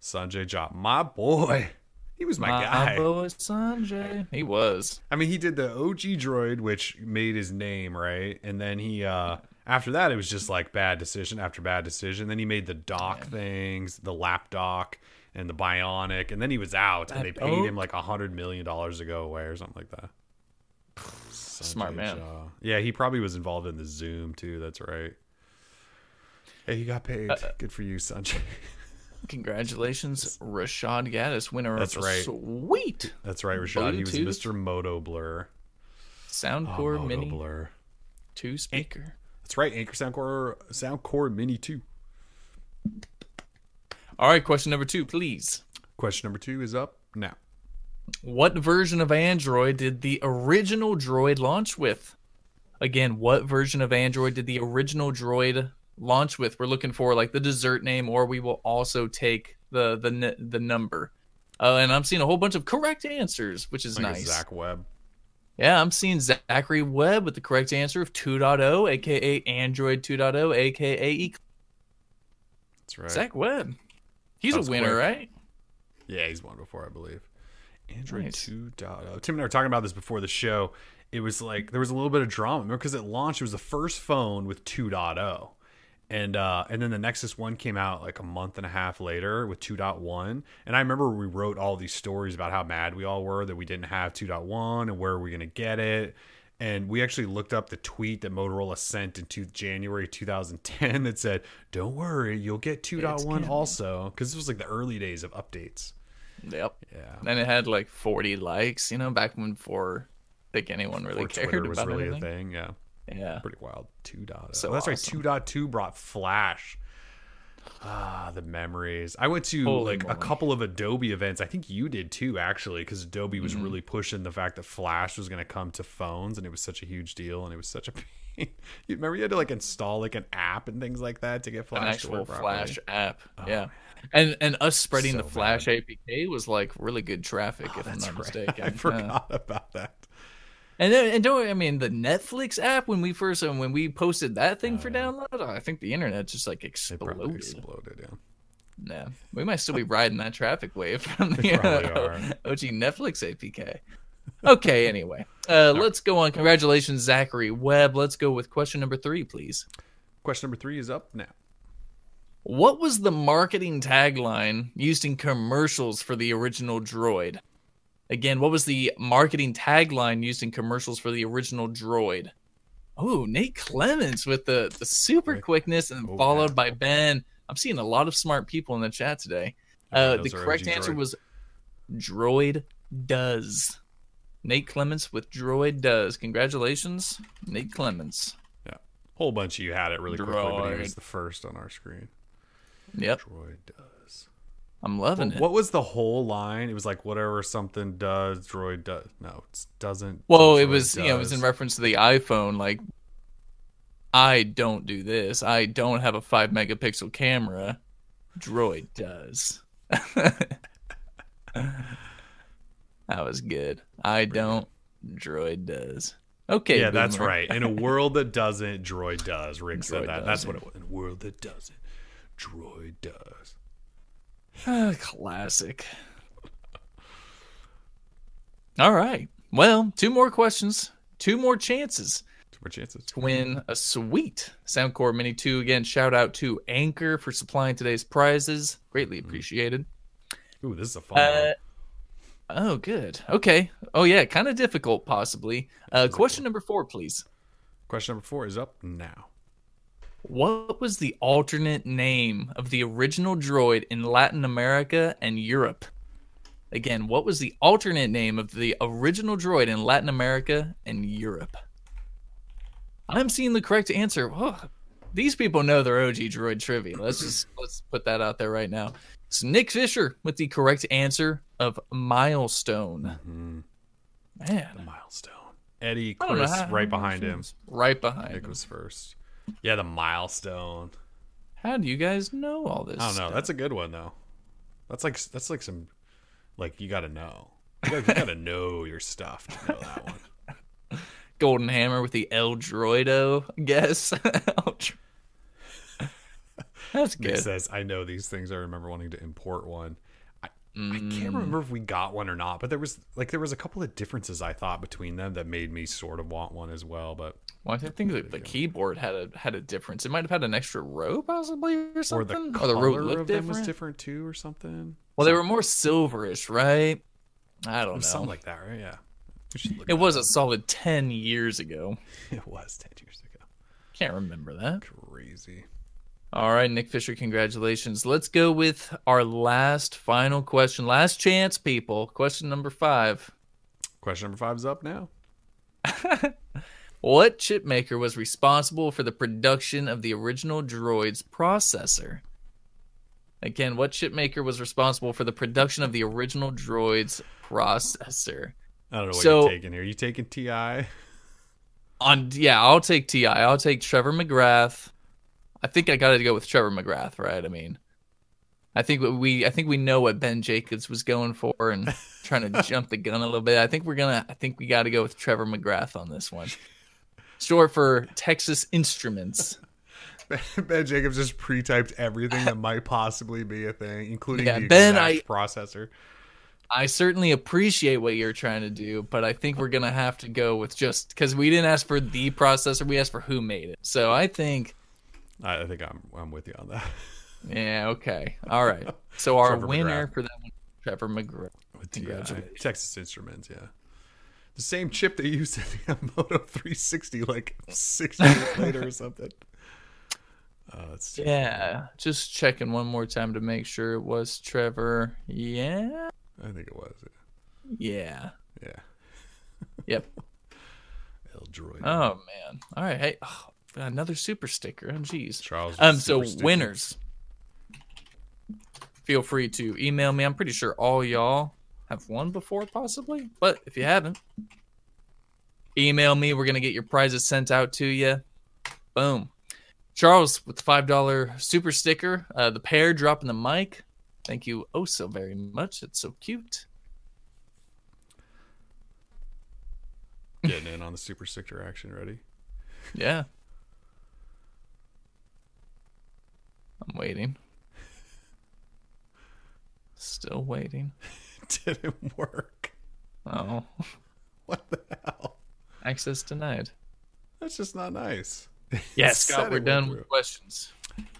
Sanjay Jha, my boy. He was my, guy. My boy Sanjay. He was. I mean, he did the OG droid, which made his name, right? And then he, uh, after that, it was just like bad decision after bad decision. Then he made the dock things, the lap dock, and the bionic, and then he was out, and they paid dock? him like a hundred million dollars to go away or something like that. Smart man. Jha. Yeah, he probably was involved in the Xoom too. That's right. Hey, you got paid. Uh, Good for you, Sanjay. Congratulations, Rashad Gaddis, winner That's of right. sweet That's right, Rashad. He was Mr. Moto Blur. Soundcore Moto Mini Blur. 2 speaker. That's right, Anker Soundcore Soundcore Mini 2. All right, question number two, please. Question number two is up now. What version of Android did the original Droid launch with? again, what version of Android did the original Droid launch with? We're looking for like the dessert name, or we will also take the the the number. Uh, and I'm seeing a whole bunch of correct answers, which is Like nice. Zach Webb. Yeah, I'm seeing Zachary Webb with the correct answer of 2.0, aka Android 2.0, aka E- That's right. Zach Webb. He's That was a winner, quick. right? Yeah, he's won before, I believe. Android Nice. 2.0. Tim and I were talking about this before the show. It was like there was a little bit of drama. Because it launched, it was the first phone with 2.0. And uh, and then the Nexus One came out like a month and a half later with 2.1. And I remember we wrote all these stories about how mad we all were that we didn't have 2.1 and where are we gonna get it. And we actually looked up the tweet that Motorola sent into January 2010 that said, "Don't worry, you'll get 2.1 also," because this was like the early days of updates. Yep. Yeah. And it had like 40 likes, you know, back when before I think anyone really Before cared Twitter was about really anything. a thing. Yeah, Yeah. pretty wild. 2.0. So That's awesome. right. 2.2 brought Flash. Ah, the memories. I went to Holy like a couple of Adobe events. I think you did too, actually, because Adobe was Mm-hmm. really pushing the fact that Flash was going to come to phones, and it was such a huge deal, and it was such a pain. You remember you had to like install like an app and things like that to get Flash An to actual? Flash app. yeah. And and us spreading So the Flash APK was like really good traffic, if I'm Oh, not right. mistaken. I Yeah. forgot about that. And then, and don't I mean the Netflix app when we first um, when we posted that thing for download, I think the internet just like exploded. exploded. Yeah. Yeah, we might still be riding that traffic wave from the uh. OG Netflix APK. Okay, anyway, uh, let's go on. Congratulations, Zachary Webb. Let's go with question number three, please. Question number three is up now. What was the marketing tagline used in commercials for the original Droid? Again, what was the marketing tagline used in commercials for the original Droid? Oh, Nate Clements with the, the super quickness and Oh, followed by Ben. I'm seeing a lot of smart people in the chat today. Uh, the correct answer droid. was Droid Does. Nate Clements with Droid Does. Congratulations, Nate Clements. Yeah. Whole bunch of you had it really quickly, but he was the first on our screen. Yep, Droid does. I'm loving it. What was the whole line? It was like whatever something does, droid does. No, it doesn't. Well, it was you know it was in reference to the iPhone. Like, I don't do this. I don't have a five megapixel camera. Droid does. that was good. I don't. Droid does. Okay. yeah, that's right. In a world that doesn't, droid does. Rick Droid said that. That's doesn't. what it was. In a world that doesn't, droid does. Ah, Classic. All right. Well, two more questions. Two more chances. Two more chances. to win a sweet Soundcore Mini 2. Again, shout out to Anker for supplying today's prizes. Greatly appreciated. Ooh, this is a fun Uh, one. oh, good. Okay. Oh, yeah. Kind of difficult, possibly. Uh, question number four, please. Question number four is up now. What was the alternate name of the original droid in Latin America and Europe? Again, what was the alternate name of the original droid in Latin America and Europe? I'm seeing the correct answer. These people know their OG droid trivia. Let's just let's put that out there right now. It's Nick Fisher with the correct answer of milestone. Mhm. Man, Milestone. Eddie, I don't know Chris, right behind him. right behind. Nick him. was first. Yeah, the milestone. How do you guys know all this? I don't know. stuff? That's a good one though. That's like that's like some like you got to know. You got, you got to know your stuff to know that one. Golden Hammer with the El Droido, I guess. That's good. says, "I know these things. I remember wanting to import one. I, I Mm. can't remember if we got one or not, but there was like there was a couple of differences I thought between them that made me sort of want one as well. But Well, I think that the keyboard had a had a difference. It might have had an extra row, possibly, or or something. the Or the color row looked of them different. was different too, or something. Well, they were more silverish, right? I don't know. something like that, right? Yeah. We should look it was up. a solid ten years ago. It was ten years ago. Can't remember that. Crazy. All right, Nick Fisher, congratulations. Let's go with our last final question. Last chance, people. Question number five. Question number five is up now. What chipmaker was responsible for the production of the original droid's processor? Again, what chipmaker was responsible for the production of the original droid's processor? I don't know what So- you're taking here. You taking Ti? On yeah, I'll take Ti. I'll take Trevor McGrath. I think I got to go with Trevor McGrath, right? I mean, I think we I think we know what Ben Jacobs was going for and trying to jump the gun a little bit. I think we're gonna. I think we got to go with Trevor McGrath on this one. Short for Texas Instruments. Ben Jacobs just pre-typed everything that might possibly be a thing, including Yeah, the Ben, I- processor. I certainly appreciate what you're trying to do, but I think we're gonna have to go with just because we didn't ask for the processor, we asked for who made it. So I think, I, I think I'm I'm with you on that. yeah, okay, all right. So our Trevor winner McGrath. for that one, Trevor McGrath. With TI. Congratulations. Texas Instruments, yeah. The same chip they used in the Moto 360 like six years later or something. Uh, it's Yeah, just checking one more time to make sure it was Trevor. Yeah, I think it was. yeah, Yeah. yep. El Droid. Oh man. All right. Hey, oh, another super sticker. Oh jeez. Charles. Um. So winners. Feel free to email me. I'm pretty sure all y'all have won before, possibly. But if you haven't, email me. We're gonna get your prizes sent out to you. Boom. Charles with the five dollar super sticker. Uh, the pair dropping the mic. Thank you oh so very much. It's so cute. Getting in on the super sticker action. Ready? Yeah. I'm waiting. Still waiting. Didn't work. Oh, What the hell? access denied. That's just not nice. Yes, Scott, we're done with questions.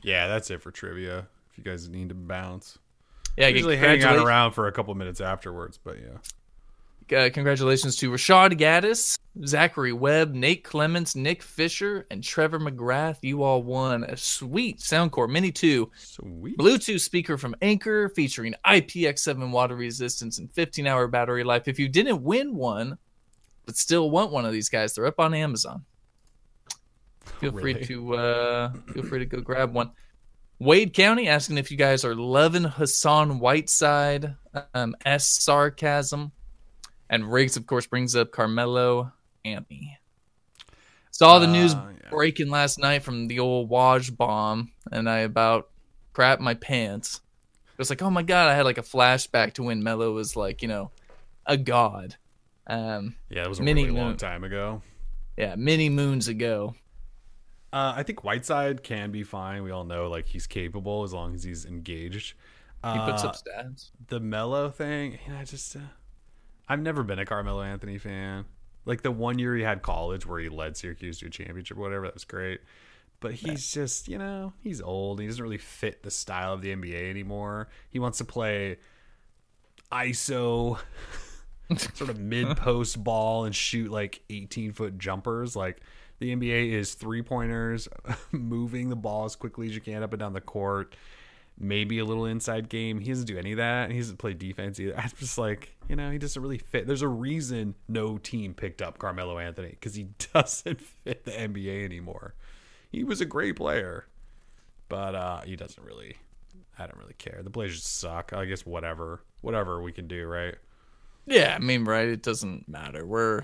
Yeah, that's it for trivia. If you guys need to bounce, Yeah, usually hang out around for a couple minutes afterwards. But yeah, uh, congratulations to Rashad Gaddis, Zachary Webb, Nate Clements, Nick Fisher, and Trevor McGrath. You all won a sweet Soundcore Mini 2 sweet. Bluetooth speaker from Anker featuring IPX7 water resistance and 15 hour battery life. If you didn't win one, but still want one of these guys, they're up on Amazon. Feel free to uh, feel free to go grab one. Wade County asking if you guys are loving Hassan Whiteside, um, S sarcasm, and Riggs of course brings up Carmelo Anthony. Saw the news Uh, yeah. breaking last night from the old Woj bomb, and I about crap my pants. It was like, oh my god, I had like a flashback to when Melo was like, you know, a god. Um, Yeah, it was a Mini really long moon. time ago. yeah, many moons ago. Uh, I think Whiteside can be fine. We all know like he's capable as long as he's engaged. He puts Uh, up stats. the Melo thing. You know, I just uh, I've never been a Carmelo Anthony fan. Like the one year he had college where he led Syracuse to a championship or whatever, that was great. But he's just, you know, he's old. He doesn't really fit the style of the NBA anymore. He wants to play ISO sort of mid post ball and shoot like 18 foot jumpers. Like the NBA is three pointers, moving the ball as quickly as you can up and down the court. Maybe a little inside game. He doesn't do any of that. He doesn't play defense either. I'm just like, you know, he doesn't really fit. There's a reason no team picked up Carmelo Anthony because he doesn't fit the NBA anymore. He was a great player, but uh, he doesn't really. I don't really care. The Blazers suck. I guess whatever, whatever we can do, right? Yeah, I mean, right? It doesn't matter. We're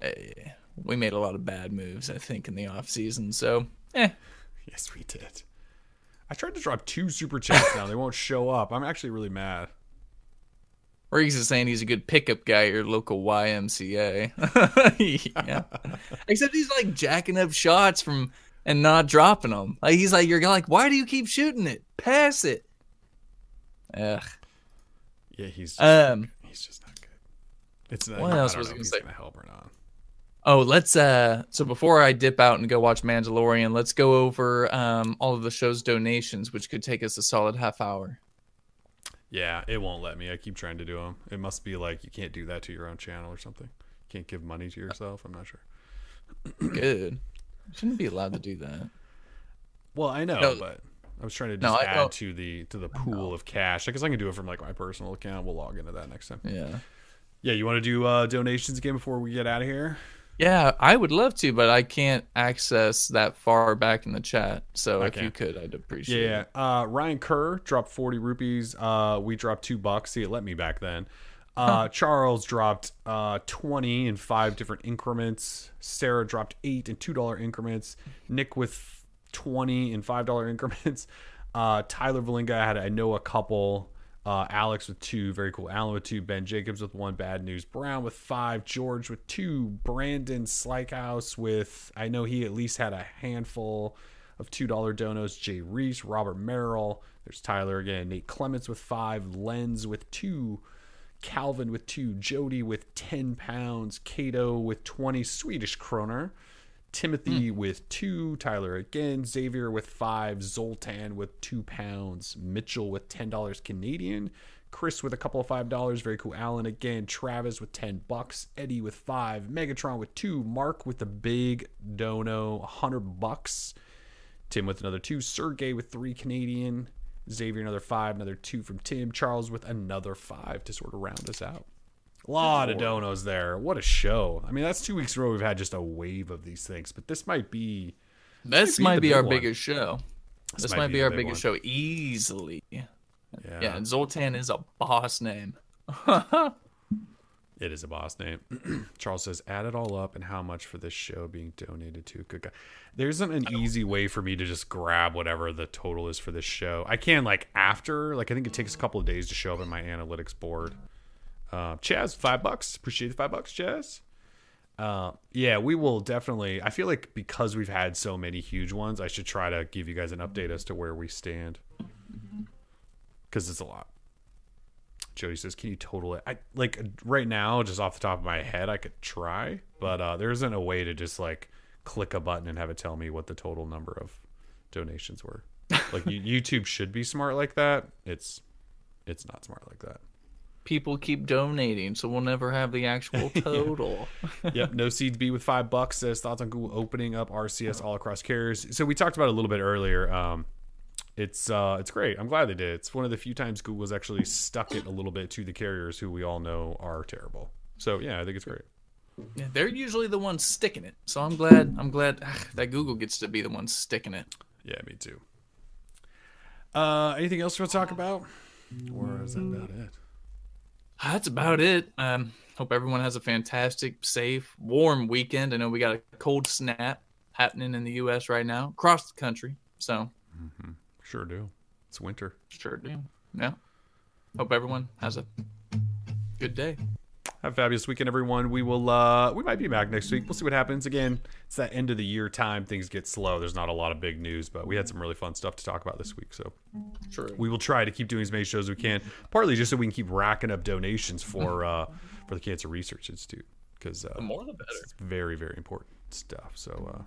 eh, we made a lot of bad moves, I think, in the off season. So, eh, Yes, we did. I tried to drop two super chats now. They won't show up. I'm actually really mad. Riggs is saying he's a good pickup guy at your local YMCA. yeah, except he's like jacking up shots from and not dropping them. Like he's like, you're like, why do you keep shooting it? Pass it. Ugh. Yeah, he's just, Um. he's just not good. It's not, What I else was I if gonna say? gonna help or not. Oh, let's uh so before I dip out and go watch Mandalorian, let's go over um all of the show's donations, which could take us a solid half hour. Yeah, it won't let me. I keep trying to do them. It must be like you can't do that to your own channel or something. You can't give money to yourself. I'm not sure. Good. Shouldn't be allowed to do that. Well, I know, No. but I was trying to No, just I add to the to the pool of cash. I guess I can do it from like my personal account. We'll log into that next time. Yeah. Yeah, you want to do uh, donations again before we get out of here? Yeah, I would love to, but I can't access that far back in the chat. So if you could, I'd appreciate Yeah, it. Yeah. Uh, Ryan Kerr dropped forty rupees. Uh, we dropped two bucks. See, it let me back then. Uh, Charles dropped uh, 20 in five different increments. Sarah dropped eight in $2 increments. Nick with 20 in $5 increments. Uh, Tyler Valinga had, I know, a couple. Uh, Alex with two, very cool. Alan with two. Ben Jacobs with one. Bad news. Brown with five. George with two. Brandon Slykehouse with, I know he at least had a handful of $2 donos. Jay Reese, Robert Merrill. There's Tyler again. Nate Clements with five. Lens with two. Calvin with two. Jody with 10 pounds. Cato with 20 Swedish kroner. Timothy mm. with two, Tyler again, Xavier with five, Zoltan with two pounds, Mitchell with ten dollars Canadian, Chris with a couple of five dollars, very cool. Alan again, Travis with ten bucks, Eddie with five, Megatron with two, Mark with the big dono, hundred bucks, Tim with another two, Sergey with three Canadian, Xavier another five, another two from Tim, Charles with another five to sort of round us out. A lot of donos there. What a show. I mean, that's two weeks in a row we've had just a wave of these things, but this might be. This, might be, might be our one. biggest show. This, this might, might, be, be our biggest one. show easily. Yeah. Yeah, and Zoltan is a boss name. it is a boss name. Charles says, add it all up and how much for this show being donated to. Good guy. There isn't an easy way for me to just grab whatever the total is for this show. I can, like, after, like, I think it takes a couple of days to show up in my analytics board. Uh, Chaz, five bucks. Appreciate the five bucks, Chaz. Uh, yeah, we will definitely. I feel like because we've had so many huge ones, I should try to give you guys an update as to where we stand. Because it's a lot. Jody says, "Can you total it?" I like right now, just off the top of my head, I could try, but uh, there isn't a way to just like click a button and have it tell me what the total number of donations were. Like YouTube should be smart like that. It's it's not smart like that people keep donating, so we'll never have the actual total. yep. No seeds be with five bucks says thoughts on Google opening up RCS all across carriers. So we talked about it a little bit earlier. Um, it's uh, it's great. I'm glad they did. It's one of the few times Google's actually stuck it a little bit to the carriers who we all know are terrible. So yeah, I think it's great. Yeah, they're usually the ones sticking it. So I'm glad. I'm glad ugh, that Google gets to be the one sticking it. Yeah, me too. Uh, anything else you want to talk about, or is that about it? That's about it. Um, hope everyone has a fantastic, safe, warm weekend. I know we got a cold snap happening in the U.S. right now, across the country. So, mm-hmm. sure do. It's winter. Sure do. Yeah. Hope everyone has a good day. Have a fabulous weekend, everyone. We will. uh We might be back next week. We'll see what happens. Again, it's that end of the year time. Things get slow. There's not a lot of big news, but we had some really fun stuff to talk about this week. So, True. we will try to keep doing as many shows as we can. Partly just so we can keep racking up donations for uh for the Cancer Research Institute because uh, the more the better. It's very very important stuff. So. uh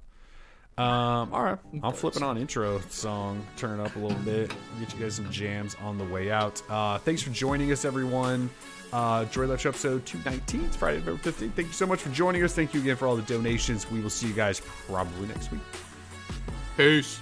um, all right, I'm flipping on intro song, turn it up a little bit, get you guys some jams on the way out. Uh, thanks for joining us, everyone. Uh, Droid Life Show episode 219. It's Friday, November 15th. Thank you so much for joining us. Thank you again for all the donations. We will see you guys probably next week. Peace.